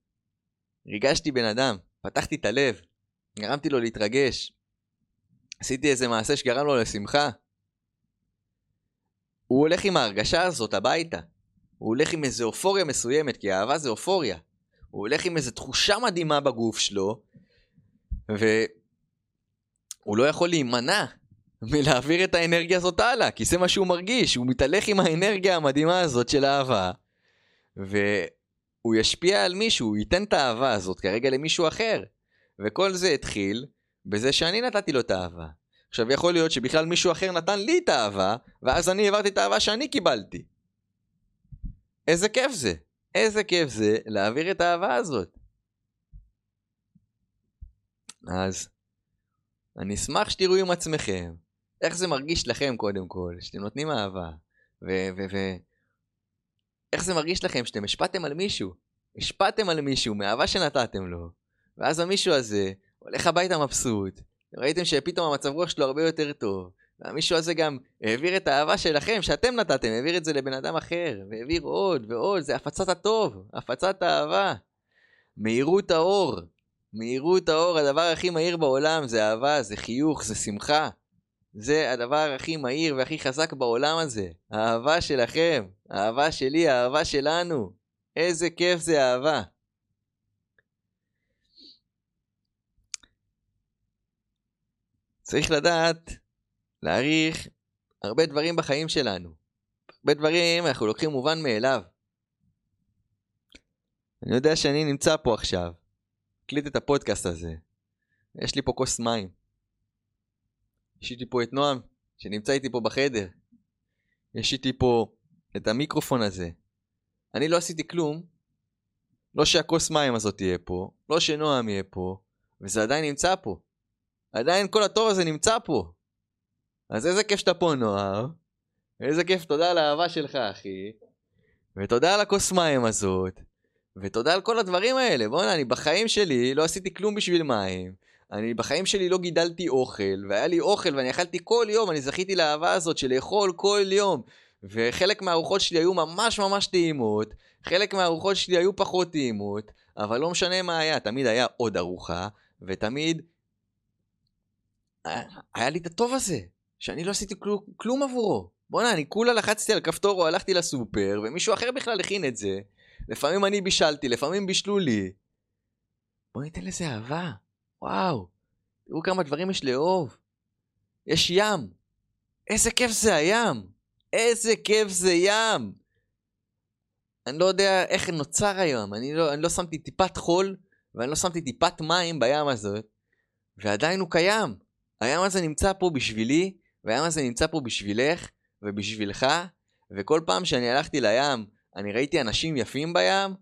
A: ריגשתי בן אדם, פתחתי את הלב, גרמתי לו להתרגש. עשיתי איזה מעשה שגרם לו לשמחה. הוא הולך עם ההרגשה הזאת הביתה. הוא הולך עם איזה אופוריה מסוימת, כי אהבה זה אופוריה. הוא הולך עם איזה תחושה מדהימה בגוף שלו, והוא לא יכול להימנע מלהעביר את האנרגיה הזאת הלאה, כי זה מה שהוא מרגיש, הוא מתהלך עם האנרגיה המדהימה הזאת של אהבה, והוא ישפיע על מישהו, הוא ייתן את האהבה הזאת כרגע למישהו אחר. וכל זה התחיל בזה שאני נתתי לו את האהבה. עכשיו יכול להיות שבכלל מישהו אחר נתן לי את האהבה, ואז אני העברתי את האהבה שאני קיבלתי. איזה כיף זה. איזה כיף זה להעביר את האהבה הזאת. אז אני אשמח שתראו עם עצמכם איך זה מרגיש לכם קודם כל, שאתם נותנים אהבה, ו... ו, ו איך זה מרגיש לכם שאתם השפעתם על מישהו, השפעתם על מישהו מאהבה שנתתם לו, ואז המישהו הזה הולך הביתה מבסוט, ראיתם שפתאום המצב רוח שלו הרבה יותר טוב, והמישהו הזה גם העביר את האהבה שלכם, שאתם נתתם, העביר את זה לבן אדם אחר, והעביר עוד ועוד, זה הפצת הטוב, הפצת האהבה. מהירות האור, מהירות האור, הדבר הכי מהיר בעולם זה אהבה, זה חיוך, זה שמחה. זה הדבר הכי מהיר והכי חזק בעולם הזה. האהבה שלכם, האהבה שלי, האהבה שלנו. איזה כיף זה אהבה. צריך לדעת להעריך הרבה דברים בחיים שלנו. הרבה דברים אנחנו לוקחים מובן מאליו. אני יודע שאני נמצא פה עכשיו, מקליט את הפודקאסט הזה. יש לי פה כוס מים. יש איתי פה את נועם, שנמצא איתי פה בחדר. יש איתי פה את המיקרופון הזה. אני לא עשיתי כלום, לא שהכוס מים הזאת תהיה פה, לא שנועם יהיה פה, וזה עדיין נמצא פה. עדיין כל הטוב הזה נמצא פה. אז איזה כיף שאתה פה, נועם. איזה כיף, תודה על האהבה שלך, אחי. ותודה על הכוס מים הזאת. ותודה על כל הדברים האלה. בוא'נה, אני בחיים שלי לא עשיתי כלום בשביל מים. אני בחיים שלי לא גידלתי אוכל, והיה לי אוכל ואני אכלתי כל יום, אני זכיתי לאהבה הזאת של לאכול כל יום. וחלק מהארוחות שלי היו ממש ממש טעימות, חלק מהארוחות שלי היו פחות טעימות, אבל לא משנה מה היה, תמיד היה עוד ארוחה, ותמיד היה לי את הטוב הזה, שאני לא עשיתי כל, כלום עבורו. בואנה, אני כולה לחצתי על כפתור או הלכתי לסופר, ומישהו אחר בכלל הכין את זה. לפעמים אני בישלתי, לפעמים בישלו לי. בוא ניתן לזה אהבה. וואו, תראו כמה דברים יש לאהוב. יש ים. איזה כיף זה הים. איזה כיף זה ים. אני לא יודע איך נוצר היום. אני לא, אני לא שמתי טיפת חול, ואני לא שמתי טיפת מים בים הזאת, ועדיין הוא קיים. הים הזה נמצא פה בשבילי, והים הזה נמצא פה בשבילך ובשבילך, וכל פעם שאני הלכתי לים, אני ראיתי אנשים יפים בים,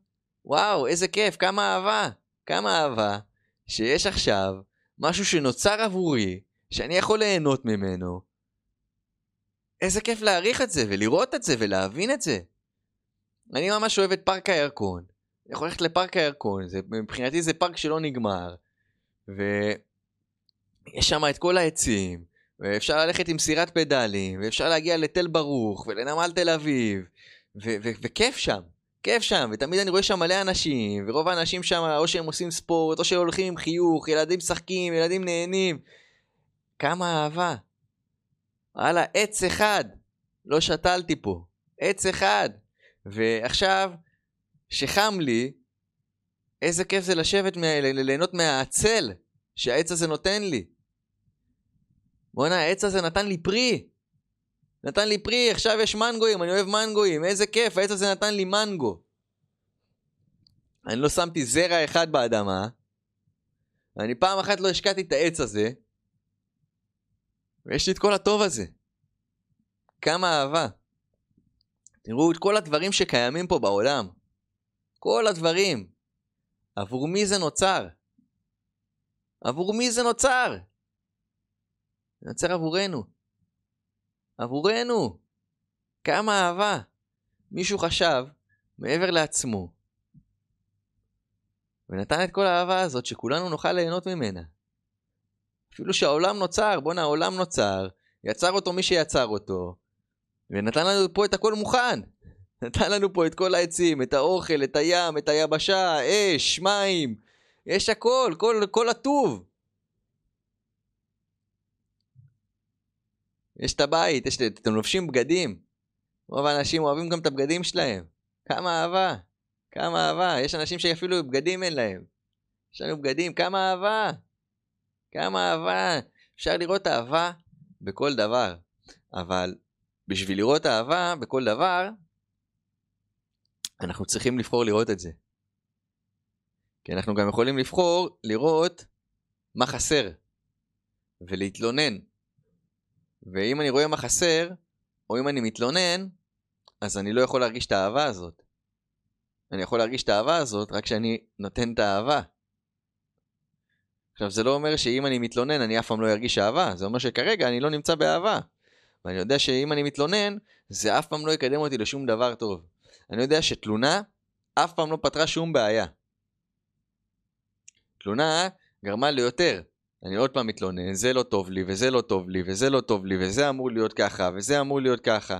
A: וואו, איזה כיף, כמה אהבה, כמה אהבה, שיש עכשיו משהו שנוצר עבורי, שאני יכול ליהנות ממנו. איזה כיף להעריך את זה, ולראות את זה, ולהבין את זה. אני ממש אוהב את פארק הירקון. אני יכול ללכת לפארק הירקון, זה, מבחינתי זה פארק שלא נגמר. ויש שם את כל העצים, ואפשר ללכת עם סירת פדלים, ואפשר להגיע לתל ברוך, ולנמל תל אביב, וכיף שם. כיף שם, ותמיד אני רואה שם מלא אנשים, ורוב האנשים שם או שהם עושים ספורט, או שהם הולכים עם חיוך, ילדים משחקים, ילדים נהנים. כמה אהבה. וואלה, עץ אחד. לא שתלתי פה. עץ אחד. ועכשיו, שחם לי, איזה כיף זה לשבת, ליהנות מהעצל שהעץ הזה נותן לי. בואנה, העץ הזה נתן לי פרי. נתן לי פרי, עכשיו יש מנגויים, אני אוהב מנגויים, איזה כיף, העץ הזה נתן לי מנגו. אני לא שמתי זרע אחד באדמה, אני פעם אחת לא השקעתי את העץ הזה, ויש לי את כל הטוב הזה. כמה אהבה. תראו את כל הדברים שקיימים פה בעולם. כל הדברים. עבור מי זה נוצר? עבור מי זה נוצר? זה נוצר עבורנו. עבורנו. כמה אהבה. מישהו חשב, מעבר לעצמו, ונתן את כל האהבה הזאת שכולנו נוכל ליהנות ממנה. אפילו שהעולם נוצר, בואנה העולם נוצר, יצר אותו מי שיצר אותו, ונתן לנו פה את הכל מוכן. נתן לנו פה את כל העצים, את האוכל, את הים, את היבשה, אש, מים, יש הכל, כל, כל הטוב. יש את הבית, יש, אתם לובשים בגדים. רוב האנשים אוהבים גם את הבגדים שלהם. כמה אהבה, כמה אהבה. יש אנשים שאפילו בגדים אין להם. יש לנו בגדים, כמה אהבה. כמה אהבה. אפשר לראות אהבה בכל דבר. אבל בשביל לראות אהבה בכל דבר, אנחנו צריכים לבחור לראות את זה. כי אנחנו גם יכולים לבחור לראות מה חסר ולהתלונן. ואם אני רואה מה חסר, או אם אני מתלונן, אז אני לא יכול להרגיש את האהבה הזאת. אני יכול להרגיש את האהבה הזאת רק כשאני נותן את האהבה. עכשיו, זה לא אומר שאם אני מתלונן אני אף פעם לא ארגיש אהבה, זה אומר שכרגע אני לא נמצא באהבה. ואני יודע שאם אני מתלונן, זה אף פעם לא יקדם אותי לשום דבר טוב. אני יודע שתלונה אף פעם לא פתרה שום בעיה. תלונה גרמה ליותר. אני עוד פעם מתלונן, זה לא טוב לי, וזה לא טוב לי, וזה לא טוב לי, וזה אמור להיות ככה, וזה אמור להיות ככה.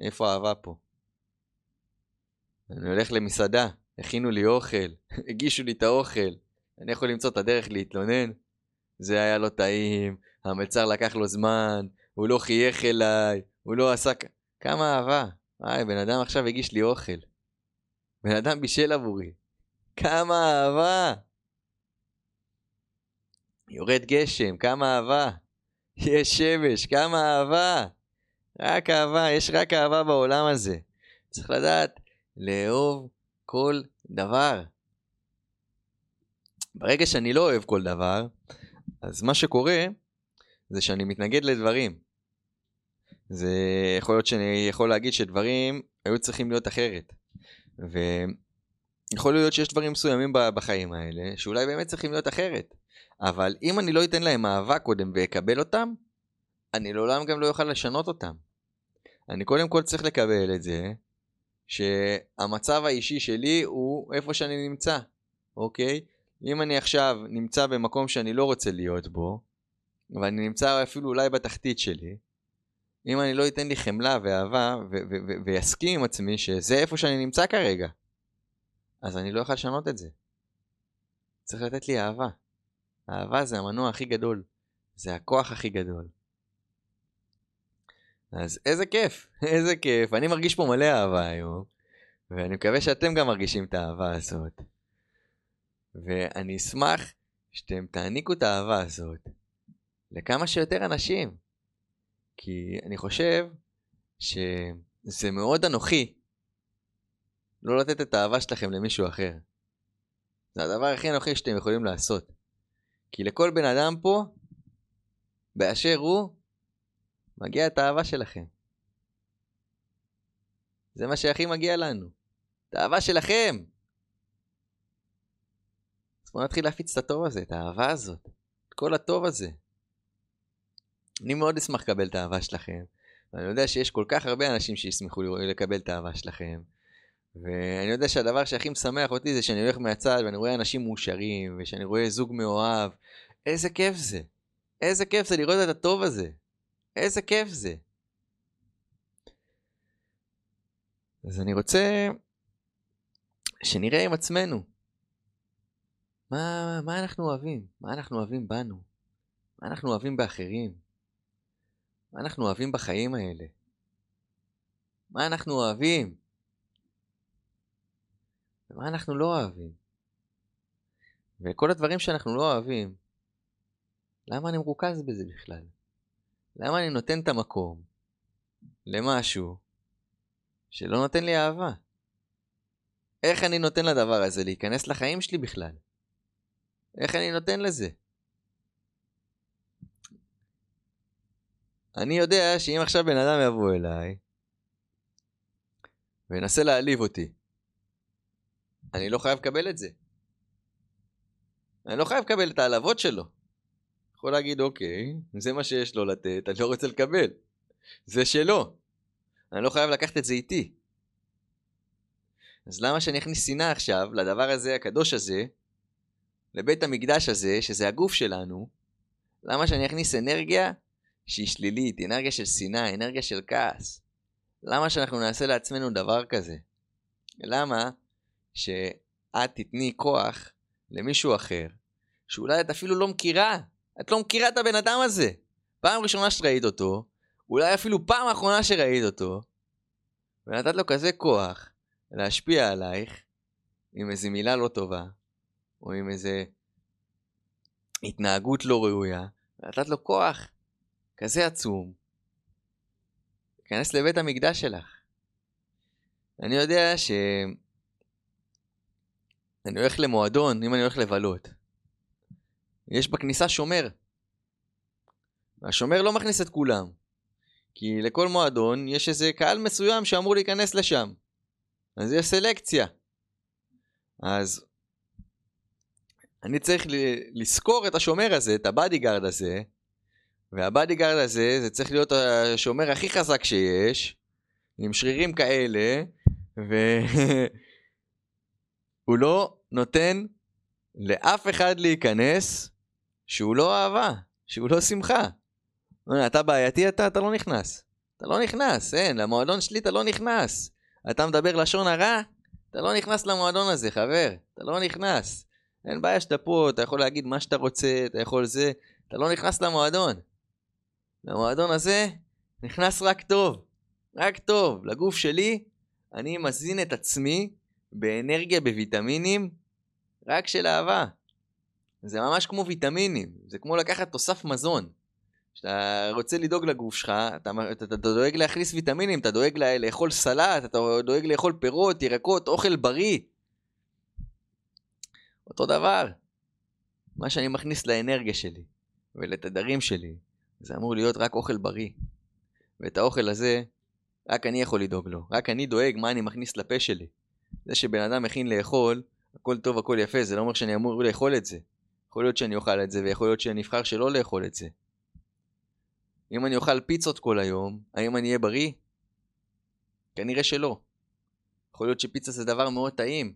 A: איפה האהבה פה? אני הולך למסעדה, הכינו לי אוכל, הגישו לי את האוכל, אני יכול למצוא את הדרך להתלונן? זה היה לא טעים, המלצר לקח לו זמן, הוא לא חייך אליי, הוא לא עשה... כמה אהבה. וואי, בן אדם עכשיו הגיש לי אוכל. בן אדם בישל עבורי. כמה אהבה. יורד גשם, כמה אהבה. יש שמש, כמה אהבה. רק אהבה, יש רק אהבה בעולם הזה. צריך לדעת לאהוב כל דבר. ברגע שאני לא אוהב כל דבר, אז מה שקורה זה שאני מתנגד לדברים. זה יכול להיות שאני יכול להגיד שדברים היו צריכים להיות אחרת. ויכול להיות שיש דברים מסוימים בחיים האלה שאולי באמת צריכים להיות אחרת. אבל אם אני לא אתן להם אהבה קודם ואקבל אותם, אני לעולם גם לא אוכל לשנות אותם. אני קודם כל צריך לקבל את זה שהמצב האישי שלי הוא איפה שאני נמצא, אוקיי? אם אני עכשיו נמצא במקום שאני לא רוצה להיות בו, ואני נמצא אפילו אולי בתחתית שלי, אם אני לא אתן לי חמלה ואהבה ויסכים עם עצמי שזה איפה שאני נמצא כרגע, אז אני לא אוכל לשנות את זה. צריך לתת לי אהבה. אהבה זה המנוע הכי גדול, זה הכוח הכי גדול. אז איזה כיף, איזה כיף. אני מרגיש פה מלא אהבה היום, ואני מקווה שאתם גם מרגישים את האהבה הזאת. ואני אשמח שאתם תעניקו את האהבה הזאת לכמה שיותר אנשים. כי אני חושב שזה מאוד אנוכי לא לתת את האהבה שלכם למישהו אחר. זה הדבר הכי אנוכי שאתם יכולים לעשות. כי לכל בן אדם פה, באשר הוא, מגיע את האהבה שלכם. זה מה שהכי מגיע לנו. את האהבה שלכם. אז בואו נתחיל להפיץ את הטוב הזה, את האהבה הזאת. את כל הטוב הזה. אני מאוד אשמח לקבל את האהבה שלכם. ואני יודע שיש כל כך הרבה אנשים שישמחו לקבל את האהבה שלכם. ואני יודע שהדבר שהכי משמח אותי זה שאני הולך מהצד ואני רואה אנשים מאושרים, ושאני רואה זוג מאוהב. איזה כיף זה. איזה כיף זה לראות את הטוב הזה. איזה כיף זה. אז אני רוצה שנראה עם עצמנו. מה, מה אנחנו אוהבים? מה אנחנו אוהבים בנו? מה אנחנו אוהבים באחרים? מה אנחנו אוהבים בחיים האלה? מה אנחנו אוהבים? ומה אנחנו לא אוהבים? וכל הדברים שאנחנו לא אוהבים, למה אני מרוכז בזה בכלל? למה אני נותן את המקום למשהו שלא נותן לי אהבה? איך אני נותן לדבר הזה להיכנס לחיים שלי בכלל? איך אני נותן לזה? אני יודע שאם עכשיו בן אדם יבוא אליי וינסה להעליב אותי, אני לא חייב לקבל את זה. אני לא חייב לקבל את ההעלבות שלו. יכול להגיד, אוקיי, זה מה שיש לו לתת, אני לא רוצה לקבל. זה שלו. אני לא חייב לקחת את זה איתי. אז למה שאני אכניס שנאה עכשיו לדבר הזה, הקדוש הזה, לבית המקדש הזה, שזה הגוף שלנו, למה שאני אכניס אנרגיה שהיא שלילית, אנרגיה של שנאה, אנרגיה של כעס? למה שאנחנו נעשה לעצמנו דבר כזה? למה שאת תתני כוח למישהו אחר, שאולי את אפילו לא מכירה, את לא מכירה את הבן אדם הזה. פעם ראשונה שראית אותו, אולי אפילו פעם אחרונה שראית אותו, ונתת לו כזה כוח להשפיע עלייך עם איזו מילה לא טובה, או עם איזה התנהגות לא ראויה, ונתת לו כוח כזה עצום, להיכנס לבית המקדש שלך. אני יודע ש... אני הולך למועדון, אם אני הולך לבלות. יש בכניסה שומר. והשומר לא מכניס את כולם. כי לכל מועדון יש איזה קהל מסוים שאמור להיכנס לשם. אז יש סלקציה. אז אני צריך לזכור את השומר הזה, את ה bodyguard הזה, וה bodyguard הזה, זה צריך להיות השומר הכי חזק שיש, עם שרירים כאלה, והוא לא נותן לאף אחד להיכנס שהוא לא אהבה, שהוא לא שמחה. אתה בעייתי אתה, אתה לא נכנס. אתה לא נכנס, אין, למועדון שלי אתה לא נכנס. אתה מדבר לשון הרע, אתה לא נכנס למועדון הזה, חבר. אתה לא נכנס. אין בעיה שאתה פה, אתה יכול להגיד מה שאתה רוצה, אתה יכול זה, אתה לא נכנס למועדון. למועדון הזה נכנס רק טוב. רק טוב. לגוף שלי, אני מזין את עצמי באנרגיה, בוויטמינים, רק של אהבה. זה ממש כמו ויטמינים, זה כמו לקחת תוסף מזון. כשאתה רוצה לדאוג לגוף שלך, אתה, אתה, אתה דואג להכניס ויטמינים, אתה דואג לה, לאכול סלט, אתה דואג לאכול פירות, ירקות, אוכל בריא. אותו דבר. מה שאני מכניס לאנרגיה שלי ולתדרים שלי, זה אמור להיות רק אוכל בריא. ואת האוכל הזה, רק אני יכול לדאוג לו. רק אני דואג מה אני מכניס לפה שלי. זה שבן אדם מכין לאכול, הכל טוב, הכל יפה, זה לא אומר שאני אמור לאכול את זה. יכול להיות שאני אוכל את זה, ויכול להיות שאני אבחר שלא לאכול את זה. אם אני אוכל פיצות כל היום, האם אני אהיה בריא? כנראה שלא. יכול להיות שפיצה זה דבר מאוד טעים.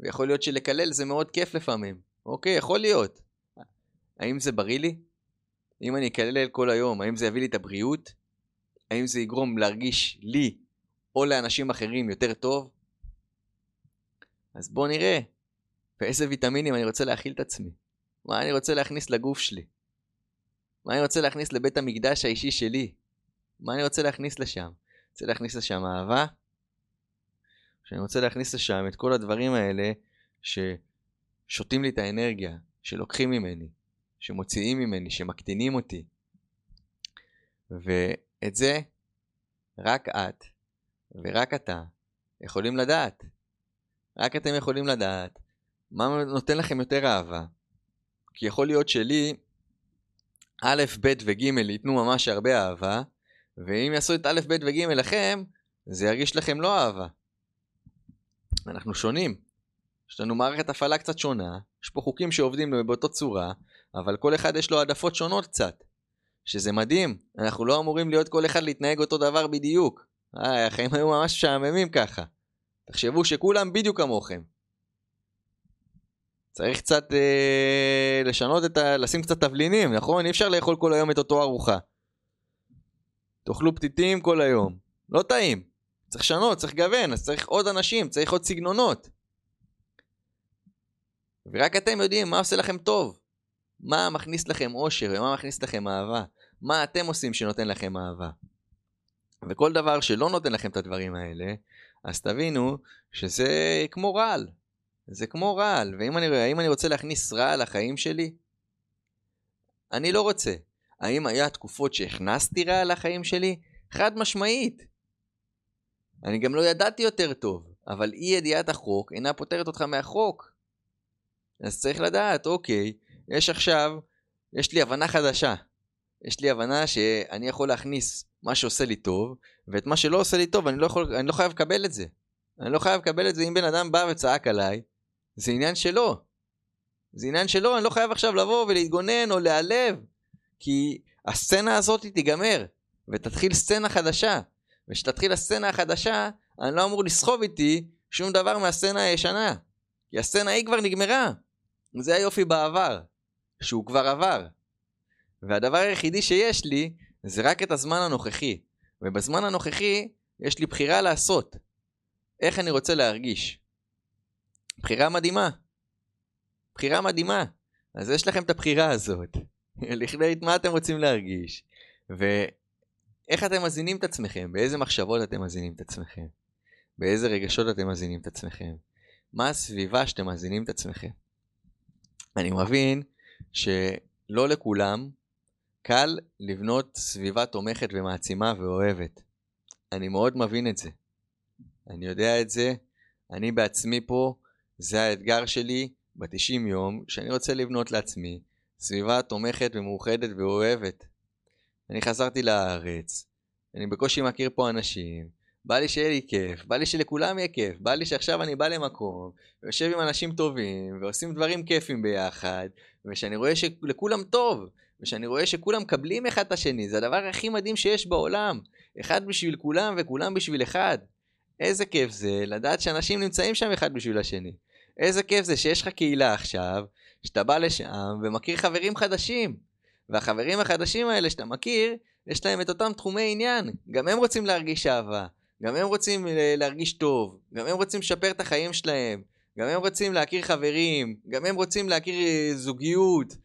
A: ויכול להיות שלקלל זה מאוד כיף לפעמים. אוקיי, יכול להיות. האם זה בריא לי? אם אני אקלל כל היום, האם זה יביא לי את הבריאות? האם זה יגרום להרגיש לי או לאנשים אחרים יותר טוב? אז בואו נראה באיזה ויטמינים אני רוצה להכיל את עצמי. מה אני רוצה להכניס לגוף שלי. מה אני רוצה להכניס לבית המקדש האישי שלי? מה אני רוצה להכניס לשם? רוצה להכניס לשם אהבה? שאני רוצה להכניס לשם את כל הדברים האלה ששותים לי את האנרגיה, שלוקחים ממני, שמוציאים ממני, שמקטינים אותי. ואת זה רק את ורק אתה יכולים לדעת. רק אתם יכולים לדעת מה נותן לכם יותר אהבה. כי יכול להיות שלי א', ב' וג' ייתנו ממש הרבה אהבה, ואם יעשו את א', ב' וג' לכם, זה ירגיש לכם לא אהבה. אנחנו שונים. יש לנו מערכת הפעלה קצת שונה, יש פה חוקים שעובדים באותו צורה, אבל כל אחד יש לו העדפות שונות קצת. שזה מדהים, אנחנו לא אמורים להיות כל אחד להתנהג אותו דבר בדיוק. אה, החיים היו ממש משעממים ככה. תחשבו שכולם בדיוק כמוכם. צריך קצת אה, לשנות את ה... לשים קצת תבלינים, נכון? אי אפשר לאכול כל היום את אותו ארוחה. תאכלו פתיתים כל היום. לא טעים. צריך לשנות, צריך לגוון, אז צריך עוד אנשים, צריך עוד סגנונות. ורק אתם יודעים מה עושה לכם טוב. מה מכניס לכם אושר ומה מכניס לכם אהבה. מה אתם עושים שנותן לכם אהבה. וכל דבר שלא נותן לכם את הדברים האלה, אז תבינו שזה כמו רעל. זה כמו רעל, ואם אני, אני רוצה להכניס רעל לחיים שלי, אני לא רוצה. האם היה תקופות שהכנסתי רעל לחיים שלי? חד משמעית. אני גם לא ידעתי יותר טוב, אבל אי ידיעת החוק אינה פותרת אותך מהחוק. אז צריך לדעת, אוקיי, יש עכשיו, יש לי הבנה חדשה. יש לי הבנה שאני יכול להכניס מה שעושה לי טוב, ואת מה שלא עושה לי טוב, אני לא, יכול, אני לא חייב לקבל את זה. אני לא חייב לקבל את זה אם בן אדם בא וצעק עליי, זה עניין שלו. זה עניין שלו, אני לא חייב עכשיו לבוא ולהתגונן או להיעלב, כי הסצנה הזאת תיגמר, ותתחיל סצנה חדשה. וכשתתחיל הסצנה החדשה, אני לא אמור לסחוב איתי שום דבר מהסצנה הישנה. כי הסצנה היא כבר נגמרה. זה היופי בעבר, שהוא כבר עבר. והדבר היחידי שיש לי, זה רק את הזמן הנוכחי. ובזמן הנוכחי, יש לי בחירה לעשות. איך אני רוצה להרגיש. בחירה מדהימה. בחירה מדהימה. אז יש לכם את הבחירה הזאת. לכדי מה אתם רוצים להרגיש. ואיך אתם מזינים את עצמכם, באיזה מחשבות אתם מזינים את עצמכם, באיזה רגשות אתם מזינים את עצמכם, מה הסביבה שאתם מזינים את עצמכם. אני מבין שלא לכולם קל לבנות סביבה תומכת ומעצימה ואוהבת. אני מאוד מבין את זה. אני יודע את זה, אני בעצמי פה, זה האתגר שלי ב-90 יום, שאני רוצה לבנות לעצמי סביבה תומכת ומאוחדת ואוהבת. אני חזרתי לארץ, אני בקושי מכיר פה אנשים, בא לי שיהיה לי כיף, בא לי שלכולם יהיה כיף, בא לי שעכשיו אני בא למקום, ויושב עם אנשים טובים, ועושים דברים כיפים ביחד, ושאני רואה שלכולם טוב, ושאני רואה שכולם מקבלים אחד את השני, זה הדבר הכי מדהים שיש בעולם. אחד בשביל כולם וכולם בשביל אחד. איזה כיף זה לדעת שאנשים נמצאים שם אחד בשביל השני. איזה כיף זה שיש לך קהילה עכשיו, שאתה בא לשם ומכיר חברים חדשים. והחברים החדשים האלה שאתה מכיר, יש להם את אותם תחומי עניין. גם הם רוצים להרגיש אהבה, גם הם רוצים אה, להרגיש טוב, גם הם רוצים לשפר את החיים שלהם, גם הם רוצים להכיר חברים, גם הם רוצים להכיר אה, זוגיות.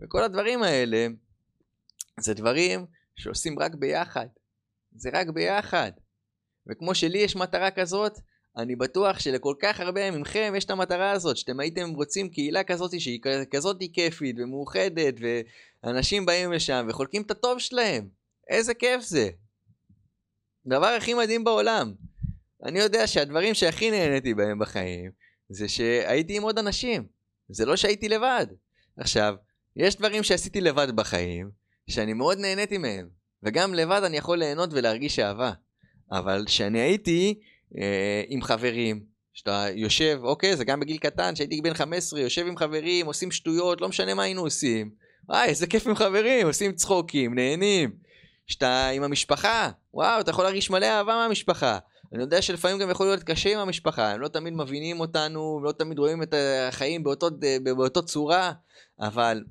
A: וכל הדברים האלה, זה דברים שעושים רק ביחד. זה רק ביחד. וכמו שלי יש מטרה כזאת, אני בטוח שלכל כך הרבה מכם יש את המטרה הזאת, שאתם הייתם רוצים קהילה כזאת שהיא כזאת כיפית ומאוחדת, ואנשים באים לשם וחולקים את הטוב שלהם. איזה כיף זה. דבר הכי מדהים בעולם. אני יודע שהדברים שהכי נהניתי בהם בחיים, זה שהייתי עם עוד אנשים. זה לא שהייתי לבד. עכשיו, יש דברים שעשיתי לבד בחיים, שאני מאוד נהניתי מהם. וגם לבד אני יכול ליהנות ולהרגיש אהבה. אבל כשאני הייתי אה, עם חברים, שאתה יושב, אוקיי, זה גם בגיל קטן, כשהייתי בן 15, יושב עם חברים, עושים שטויות, לא משנה מה היינו עושים. וואי, איזה כיף עם חברים, עושים צחוקים, נהנים. שאתה עם המשפחה, וואו, אתה יכול להרגיש מלא אהבה מהמשפחה. אני יודע שלפעמים גם יכול להיות קשה עם המשפחה, הם לא תמיד מבינים אותנו, הם לא תמיד רואים את החיים באותו, באותו צורה, אבל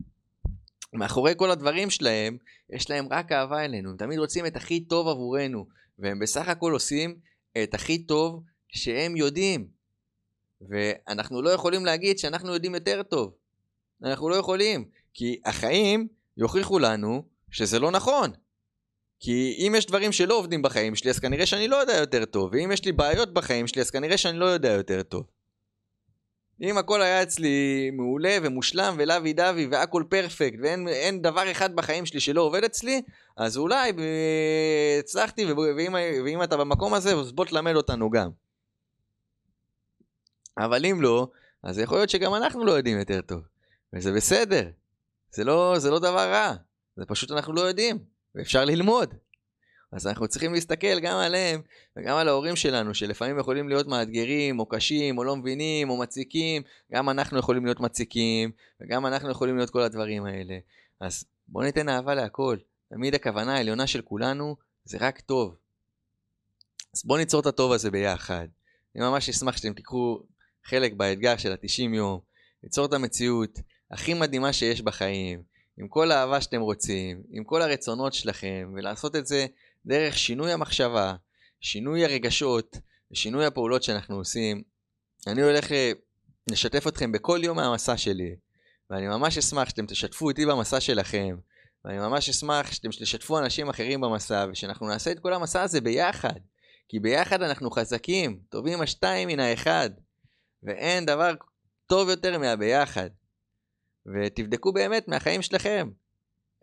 A: מאחורי כל הדברים שלהם, יש להם רק אהבה אלינו, הם תמיד רוצים את הכי טוב עבורנו, והם בסך הכל עושים את הכי טוב שהם יודעים. ואנחנו לא יכולים להגיד שאנחנו יודעים יותר טוב. אנחנו לא יכולים, כי החיים יוכיחו לנו שזה לא נכון. כי אם יש דברים שלא עובדים בחיים שלי, אז כנראה שאני לא יודע יותר טוב, ואם יש לי בעיות בחיים שלי, אז כנראה שאני לא יודע יותר טוב. אם הכל היה אצלי מעולה ומושלם ולאבי דווי והכל פרפקט ואין דבר אחד בחיים שלי שלא עובד אצלי, אז אולי הצלחתי ואם, ואם אתה במקום הזה, אז בוא תלמד אותנו גם. אבל אם לא, אז יכול להיות שגם אנחנו לא יודעים יותר טוב. וזה בסדר. זה לא, זה לא דבר רע. זה פשוט אנחנו לא יודעים. ואפשר ללמוד. אז אנחנו צריכים להסתכל גם עליהם וגם על ההורים שלנו, שלפעמים יכולים להיות מאתגרים, או קשים, או לא מבינים, או מציקים. גם אנחנו יכולים להיות מציקים, וגם אנחנו יכולים להיות כל הדברים האלה. אז בואו ניתן אהבה להכל. תמיד הכוונה העליונה של כולנו זה רק טוב. אז בואו ניצור את הטוב הזה ביחד. אני ממש אשמח שאתם תיקחו חלק באתגר של ה-90 יום, ליצור את המציאות הכי מדהימה שיש בחיים, עם כל האהבה שאתם רוצים, עם כל הרצונות שלכם, ולעשות את זה דרך שינוי המחשבה, שינוי הרגשות, ושינוי הפעולות שאנחנו עושים. אני הולך אה, לשתף אתכם בכל יום מהמסע שלי, ואני ממש אשמח שאתם תשתפו איתי במסע שלכם, ואני ממש אשמח שאתם תשתפו אנשים אחרים במסע, ושאנחנו נעשה את כל המסע הזה ביחד, כי ביחד אנחנו חזקים, טובים השתיים מן האחד, ואין דבר טוב יותר מהביחד. ותבדקו באמת מהחיים שלכם,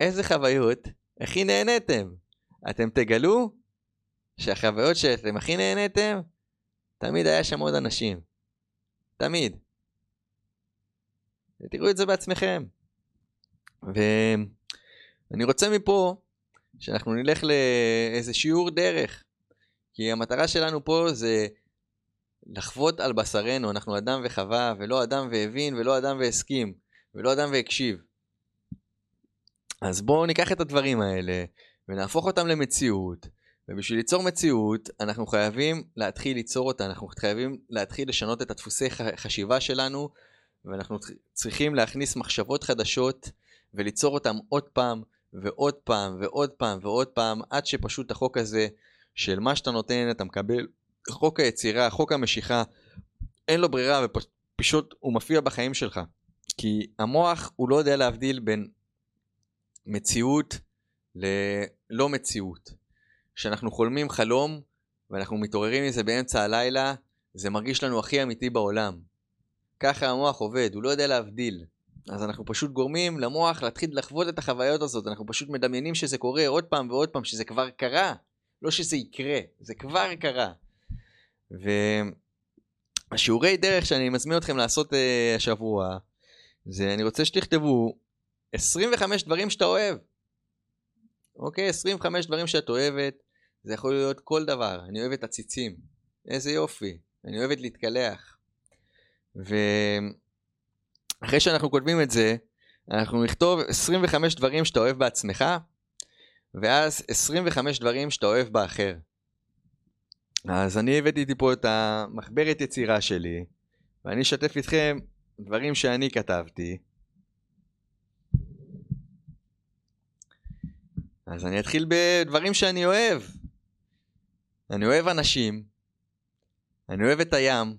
A: איזה חוויות הכי נהניתם. אתם תגלו שהחוויות שאתם הכי נהניתם, תמיד היה שם עוד אנשים. תמיד. ותראו את זה בעצמכם. ואני רוצה מפה שאנחנו נלך לאיזה שיעור דרך. כי המטרה שלנו פה זה לחוות על בשרנו, אנחנו אדם וחווה, ולא אדם והבין ולא אדם והסכים. ולא אדם והקשיב. אז בואו ניקח את הדברים האלה ונהפוך אותם למציאות, ובשביל ליצור מציאות אנחנו חייבים להתחיל ליצור אותה, אנחנו חייבים להתחיל לשנות את הדפוסי חשיבה שלנו, ואנחנו צריכים להכניס מחשבות חדשות וליצור אותם עוד פעם ועוד פעם ועוד פעם ועוד פעם, עד שפשוט החוק הזה של מה שאתה נותן אתה מקבל, חוק היצירה, חוק המשיכה, אין לו ברירה ופשוט הוא מופיע בחיים שלך. כי המוח הוא לא יודע להבדיל בין מציאות ללא מציאות. כשאנחנו חולמים חלום ואנחנו מתעוררים מזה באמצע הלילה, זה מרגיש לנו הכי אמיתי בעולם. ככה המוח עובד, הוא לא יודע להבדיל. אז אנחנו פשוט גורמים למוח להתחיל לחוות את החוויות הזאת, אנחנו פשוט מדמיינים שזה קורה עוד פעם ועוד פעם, שזה כבר קרה. לא שזה יקרה, זה כבר קרה. והשיעורי דרך שאני מזמין אתכם לעשות uh, השבוע, זה אני רוצה שתכתבו 25 דברים שאתה אוהב. אוקיי? 25 דברים שאת אוהבת, זה יכול להיות כל דבר. אני אוהבת עציצים. איזה יופי. אני אוהבת להתקלח. ואחרי שאנחנו כותבים את זה, אנחנו נכתוב 25 דברים שאתה אוהב בעצמך, ואז 25 דברים שאתה אוהב באחר. אז אני הבאתי פה את המחברת יצירה שלי, ואני אשתף איתכם דברים שאני כתבתי. אז אני אתחיל בדברים שאני אוהב. אני אוהב אנשים, אני אוהב את הים,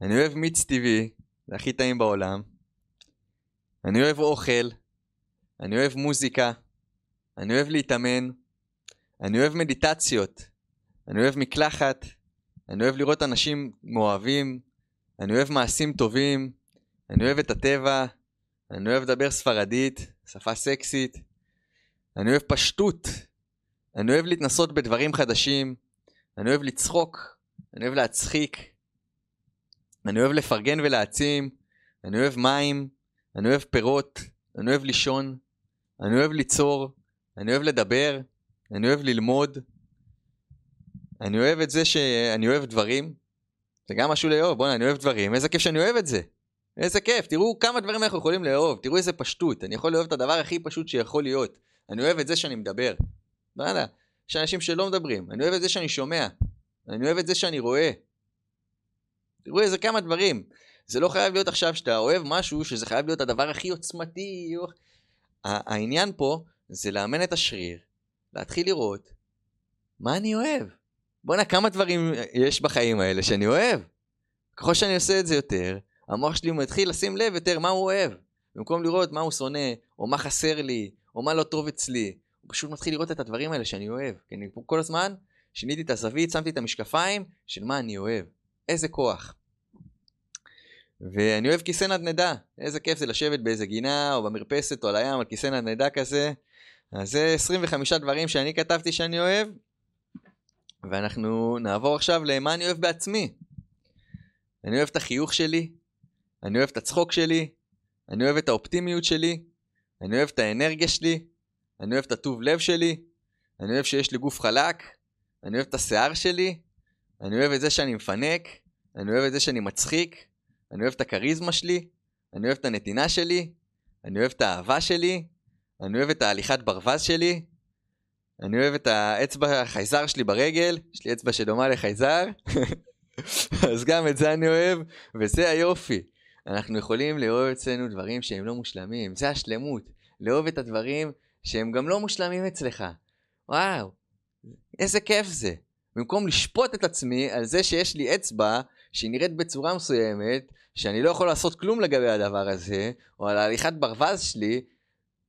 A: אני אוהב מיץ טבעי, זה הכי טעים בעולם. אני אוהב אוכל, אני אוהב מוזיקה, אני אוהב להתאמן, אני אוהב מדיטציות, אני אוהב מקלחת, אני אוהב לראות אנשים מאוהבים, אני אוהב מעשים טובים, אני אוהב את הטבע, אני אוהב לדבר ספרדית, שפה סקסית, אני אוהב פשטות, אני אוהב להתנסות בדברים חדשים, אני אוהב לצחוק, אני אוהב להצחיק, אני אוהב לפרגן ולהעצים, אני אוהב מים, אני אוהב פירות, אני אוהב לישון, אני אוהב ליצור, אני אוהב לדבר, אני אוהב ללמוד, אני אוהב את זה שאני אוהב דברים, זה גם משהו לאהוב, בוא'נה, אני אוהב דברים, איזה כיף שאני אוהב את זה. איזה כיף, תראו כמה דברים אנחנו יכולים לאהוב, תראו איזה פשטות, אני יכול לאהוב את הדבר הכי פשוט שיכול להיות. אני אוהב את זה שאני מדבר. וואלה, יש אנשים שלא מדברים, אני אוהב את זה שאני שומע, אני אוהב את זה שאני רואה. תראו איזה כמה דברים. זה לא חייב להיות עכשיו שאתה אוהב משהו, שזה חייב להיות הדבר הכי עוצמתי. העניין פה זה לאמן את השריר, להתחיל לראות מה אני אוהב. בואנה, כמה דברים יש בחיים האלה שאני אוהב. ככל שאני עושה את זה יותר, המוח שלי מתחיל לשים לב יותר מה הוא אוהב. במקום לראות מה הוא שונא, או מה חסר לי, או מה לא טוב אצלי. הוא פשוט מתחיל לראות את הדברים האלה שאני אוהב. כי אני כל הזמן שיניתי את הזווית, שמתי את המשקפיים של מה אני אוהב. איזה כוח. ואני אוהב כיסא נדנדה. איזה כיף זה לשבת באיזה גינה, או במרפסת, או על הים, על כיסא נדנדה כזה. אז זה 25 דברים שאני כתבתי שאני אוהב. ואנחנו נעבור עכשיו למה אני אוהב בעצמי. אני אוהב את החיוך שלי, אני אוהב את הצחוק שלי, אני אוהב את האופטימיות שלי, אני אוהב את האנרגיה שלי, אני אוהב את הטוב לב שלי, אני אוהב שיש לי גוף חלק, אני אוהב את השיער שלי, אני אוהב את זה שאני מפנק, אני אוהב את זה שאני מצחיק, אני אוהב את הכריזמה שלי, אני אוהב את הנתינה שלי, אני אוהב את האהבה שלי, אני אוהב את ההליכת ברווז שלי, אני אוהב את האצבע החייזר שלי ברגל, יש לי אצבע שדומה לחייזר, אז גם את זה אני אוהב, וזה היופי. אנחנו יכולים לאהוב אצלנו דברים שהם לא מושלמים, זה השלמות. לאהוב את הדברים שהם גם לא מושלמים אצלך. וואו, איזה כיף זה. במקום לשפוט את עצמי על זה שיש לי אצבע שהיא נראית בצורה מסוימת, שאני לא יכול לעשות כלום לגבי הדבר הזה, או על ההליכת ברווז שלי,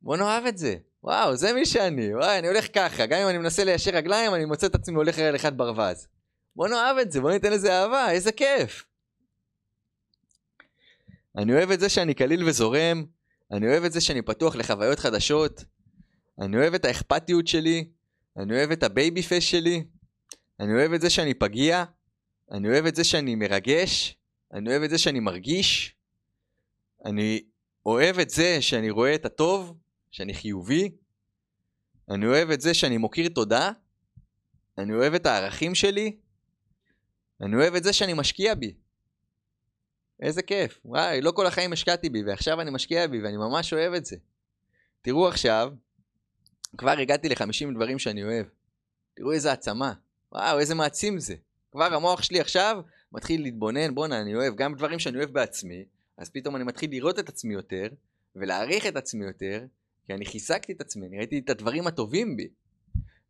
A: בוא נאהב את זה. וואו, זה מי שאני, וואי, אני הולך ככה, גם אם אני מנסה ליישר רגליים, אני מוצא את עצמי הולך להליכת ברווז. בוא נאהב את זה, בוא ניתן לזה אהבה, איזה כיף. אני אוהב את זה שאני קליל וזורם, אני אוהב את זה שאני פתוח לחוויות חדשות, אני אוהב את האכפתיות שלי, אני אוהב את ה baby face שלי, אני אוהב את זה שאני פגיע, אני אוהב את זה שאני מרגש, אני אוהב את זה שאני מרגיש, אני אוהב את זה שאני רואה את הטוב, שאני חיובי, אני אוהב את זה שאני מוקיר תודה, אני אוהב את הערכים שלי, אני אוהב את זה שאני משקיע בי. איזה כיף. וואי, לא כל החיים השקעתי בי, ועכשיו אני משקיע בי, ואני ממש אוהב את זה. תראו עכשיו, כבר הגעתי ל-50 דברים שאני אוהב. תראו איזה עצמה. וואו, איזה מעצים זה. כבר המוח שלי עכשיו מתחיל להתבונן, בואנה, אני אוהב גם דברים שאני אוהב בעצמי, אז פתאום אני מתחיל לראות את עצמי יותר, ולהעריך את עצמי יותר, כי אני חיזקתי את עצמי, אני ראיתי את הדברים הטובים בי.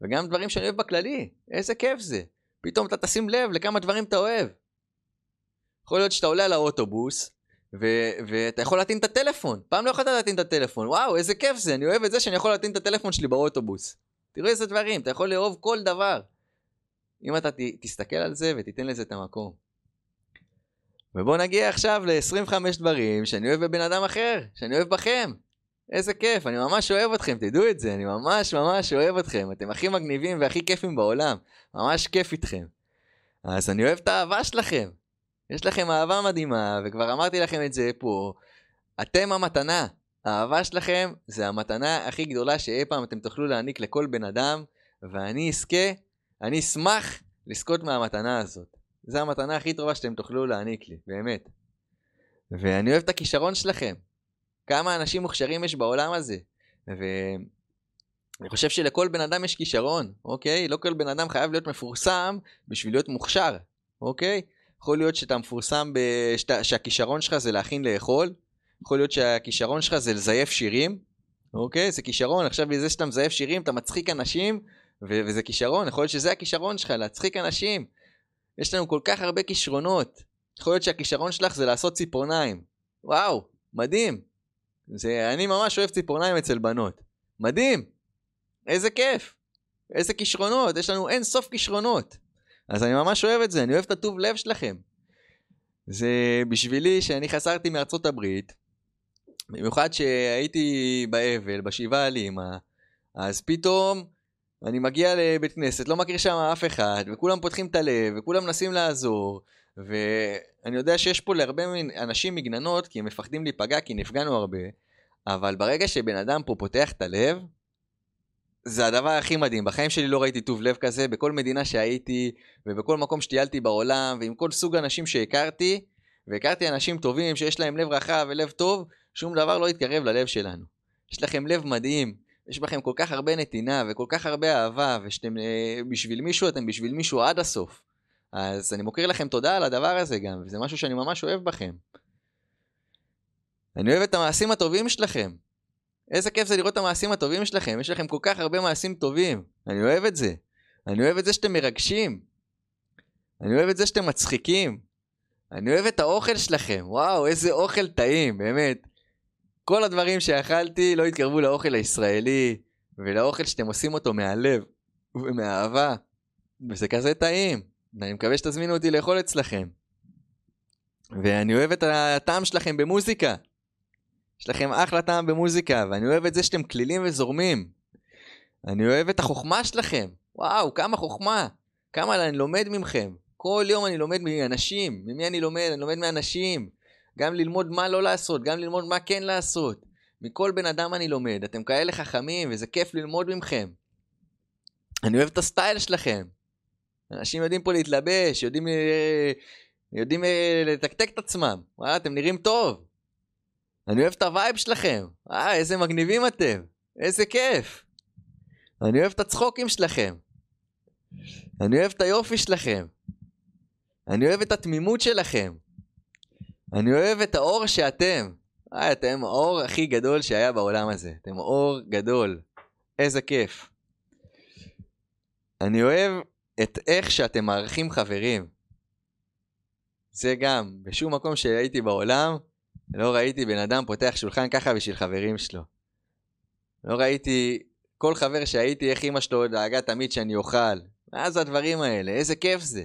A: וגם דברים שאני אוהב בכללי, איזה כיף זה. פתאום אתה תשים לב לכמה דברים אתה אוהב. יכול להיות שאתה עולה על האוטובוס, ו- ואתה יכול להטעין את הטלפון. פעם לא יכולת להטעין את הטלפון. וואו, איזה כיף זה, אני אוהב את זה שאני יכול להטעין את הטלפון שלי באוטובוס. תראו איזה דברים, אתה יכול לאהוב כל דבר. אם אתה ת- תסתכל על זה ותיתן לזה את המקום. ובואו נגיע עכשיו ל-25 דברים שאני אוהב בבן אדם אחר, שאני אוהב בכם. איזה כיף, אני ממש אוהב אתכם, תדעו את זה, אני ממש ממש אוהב אתכם. אתם הכי מגניבים והכי כיפים בעולם. ממש כיף איתכם. אז אני אוהב את האהבה שלכם. יש לכם אהבה מדהימה, וכבר אמרתי לכם את זה פה. אתם המתנה. האהבה שלכם זה המתנה הכי גדולה שאי פעם אתם תוכלו להעניק לכל בן אדם, ואני אזכה, אני אשמח לזכות מהמתנה הזאת. זו המתנה הכי טובה שאתם תוכלו להעניק לי, באמת. ואני אוהב את הכישרון שלכם. כמה אנשים מוכשרים יש בעולם הזה. ואני חושב שלכל בן אדם יש כישרון, אוקיי? לא כל בן אדם חייב להיות מפורסם בשביל להיות מוכשר, אוקיי? יכול להיות שאתה מפורסם, בשת... שהכישרון שלך זה להכין לאכול, יכול להיות שהכישרון שלך זה לזייף שירים, אוקיי? זה כישרון, עכשיו בזה שאתה מזייף שירים אתה מצחיק אנשים, ו- וזה כישרון, יכול להיות שזה הכישרון שלך, להצחיק אנשים. יש לנו כל כך הרבה כישרונות. יכול להיות שהכישרון שלך זה לעשות ציפורניים. וואו, מדהים. זה, אני ממש אוהב ציפורניים אצל בנות. מדהים. איזה כיף. איזה כישרונות, יש לנו אין סוף כישרונות. אז אני ממש אוהב את זה, אני אוהב את הטוב לב שלכם. זה בשבילי שאני חסרתי מארצות הברית, במיוחד שהייתי באבל, בשבעה על אימא, אז פתאום אני מגיע לבית כנסת, לא מכיר שם אף אחד, וכולם פותחים את הלב, וכולם מנסים לעזור, ואני יודע שיש פה להרבה אנשים מגננות, כי הם מפחדים להיפגע, כי נפגענו הרבה, אבל ברגע שבן אדם פה פותח את הלב, זה הדבר הכי מדהים. בחיים שלי לא ראיתי טוב לב כזה, בכל מדינה שהייתי, ובכל מקום שטיילתי בעולם, ועם כל סוג אנשים שהכרתי, והכרתי אנשים טובים שיש להם לב רחב ולב טוב, שום דבר לא יתקרב ללב שלנו. יש לכם לב מדהים, יש בכם כל כך הרבה נתינה וכל כך הרבה אהבה, ושאתם אה, בשביל מישהו, אתם בשביל מישהו עד הסוף. אז אני מוקיר לכם תודה על הדבר הזה גם, וזה משהו שאני ממש אוהב בכם. אני אוהב את המעשים הטובים שלכם. איזה כיף זה לראות את המעשים הטובים שלכם, יש לכם כל כך הרבה מעשים טובים. אני אוהב את זה. אני אוהב את זה שאתם מרגשים. אני אוהב את זה שאתם מצחיקים. אני אוהב את האוכל שלכם. וואו, איזה אוכל טעים, באמת. כל הדברים שאכלתי לא התקרבו לאוכל הישראלי, ולאוכל שאתם עושים אותו מהלב ומהאהבה. וזה כזה טעים. ואני מקווה שתזמינו אותי לאכול אצלכם. ואני אוהב את הטעם שלכם במוזיקה. יש לכם אחלה טעם במוזיקה, ואני אוהב את זה שאתם כלילים וזורמים. אני אוהב את החוכמה שלכם. וואו, כמה חוכמה. כמה אני לומד ממכם. כל יום אני לומד מאנשים. ממי אני לומד? אני לומד מאנשים. גם ללמוד מה לא לעשות, גם ללמוד מה כן לעשות. מכל בן אדם אני לומד. אתם כאלה חכמים, וזה כיף ללמוד ממכם. אני אוהב את הסטייל שלכם. אנשים יודעים פה להתלבש, יודעים, אה, יודעים אה, לתקתק את עצמם. וואלה, אתם נראים טוב. אני אוהב את הווייב שלכם. אה, איזה מגניבים אתם. איזה כיף. אני אוהב את הצחוקים שלכם. אני אוהב את היופי שלכם. אני אוהב את התמימות שלכם. אני אוהב את האור שאתם. אה, אתם האור הכי גדול שהיה בעולם הזה. אתם אור גדול. איזה כיף. אני אוהב את איך שאתם מארחים חברים. זה גם, בשום מקום שהייתי בעולם, לא ראיתי בן אדם פותח שולחן ככה בשביל חברים שלו. לא ראיתי כל חבר שהייתי, איך אמא שלו דאגה תמיד שאני אוכל. מה זה הדברים האלה? איזה כיף זה.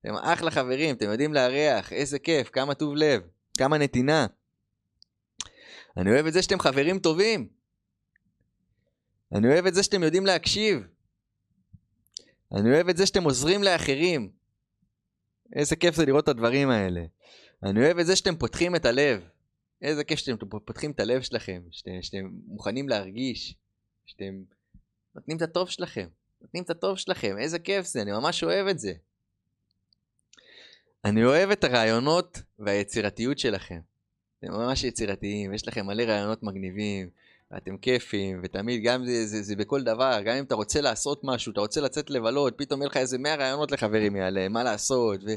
A: אתם אחלה חברים, אתם יודעים לארח, איזה כיף, כמה טוב לב, כמה נתינה. אני אוהב את זה שאתם חברים טובים. אני אוהב את זה שאתם יודעים להקשיב. אני אוהב את זה שאתם עוזרים לאחרים. איזה כיף זה לראות את הדברים האלה. אני אוהב את זה שאתם פותחים את הלב. איזה כיף שאתם פותחים את הלב שלכם, שאתם, שאתם מוכנים להרגיש, שאתם נותנים את הטוב שלכם, נותנים את הטוב שלכם, איזה כיף זה, אני ממש אוהב את זה. אני אוהב את הרעיונות והיצירתיות שלכם. אתם ממש יצירתיים, יש לכם מלא רעיונות מגניבים, ואתם כיפים, ותמיד גם זה, זה, זה בכל דבר, גם אם אתה רוצה לעשות משהו, אתה רוצה לצאת לבלות, פתאום יהיה לך איזה 100 רעיונות לחברים יעלה, מה לעשות, ו...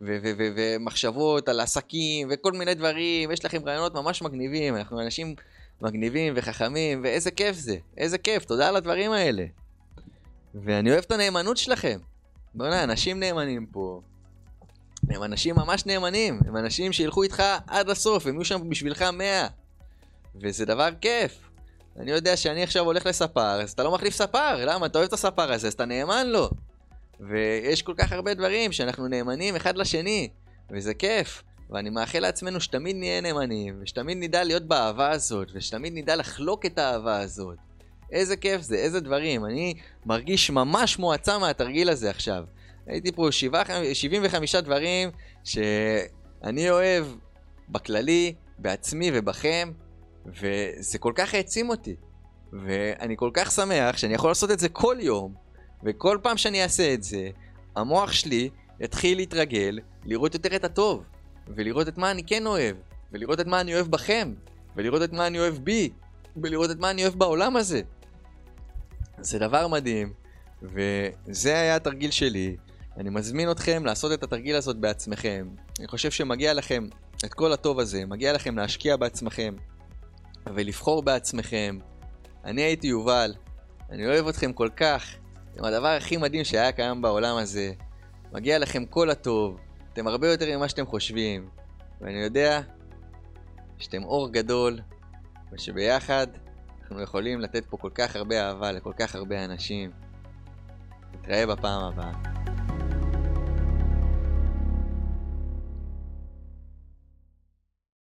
A: ומחשבות על עסקים וכל מיני דברים, יש לכם רעיונות ממש מגניבים, אנחנו אנשים מגניבים וחכמים, ואיזה כיף זה, איזה כיף, תודה על הדברים האלה. ואני אוהב את הנאמנות שלכם. בוא'נה, אנשים נאמנים פה. הם אנשים ממש נאמנים, הם אנשים שילכו איתך עד הסוף, הם יהיו שם בשבילך מאה. וזה דבר כיף. אני יודע שאני עכשיו הולך לספר, אז אתה לא מחליף ספר, למה? אתה אוהב את הספר הזה, אז אתה נאמן לו. ויש כל כך הרבה דברים שאנחנו נאמנים אחד לשני, וזה כיף. ואני מאחל לעצמנו שתמיד נהיה נאמנים, ושתמיד נדע להיות באהבה הזאת, ושתמיד נדע לחלוק את האהבה הזאת. איזה כיף זה, איזה דברים. אני מרגיש ממש מועצה מהתרגיל הזה עכשיו. הייתי פה 75 דברים שאני אוהב בכללי, בעצמי ובכם, וזה כל כך העצים אותי. ואני כל כך שמח שאני יכול לעשות את זה כל יום, וכל פעם שאני אעשה את זה, המוח שלי יתחיל להתרגל לראות יותר את הטוב, ולראות את מה אני כן אוהב, ולראות את מה אני אוהב בכם, ולראות את מה אני אוהב בי, ולראות את מה אני אוהב בעולם הזה. זה דבר מדהים, וזה היה התרגיל שלי. אני מזמין אתכם לעשות את התרגיל הזאת בעצמכם. אני חושב שמגיע לכם את כל הטוב הזה, מגיע לכם להשקיע בעצמכם, ולבחור בעצמכם. אני הייתי יובל, אני אוהב אתכם כל כך, אתם הדבר הכי מדהים שהיה קיים בעולם הזה. מגיע לכם כל הטוב, אתם הרבה יותר ממה שאתם חושבים, ואני יודע שאתם אור גדול, ושביחד אנחנו יכולים לתת פה כל כך הרבה אהבה לכל כך הרבה אנשים. נתראה בפעם הבאה.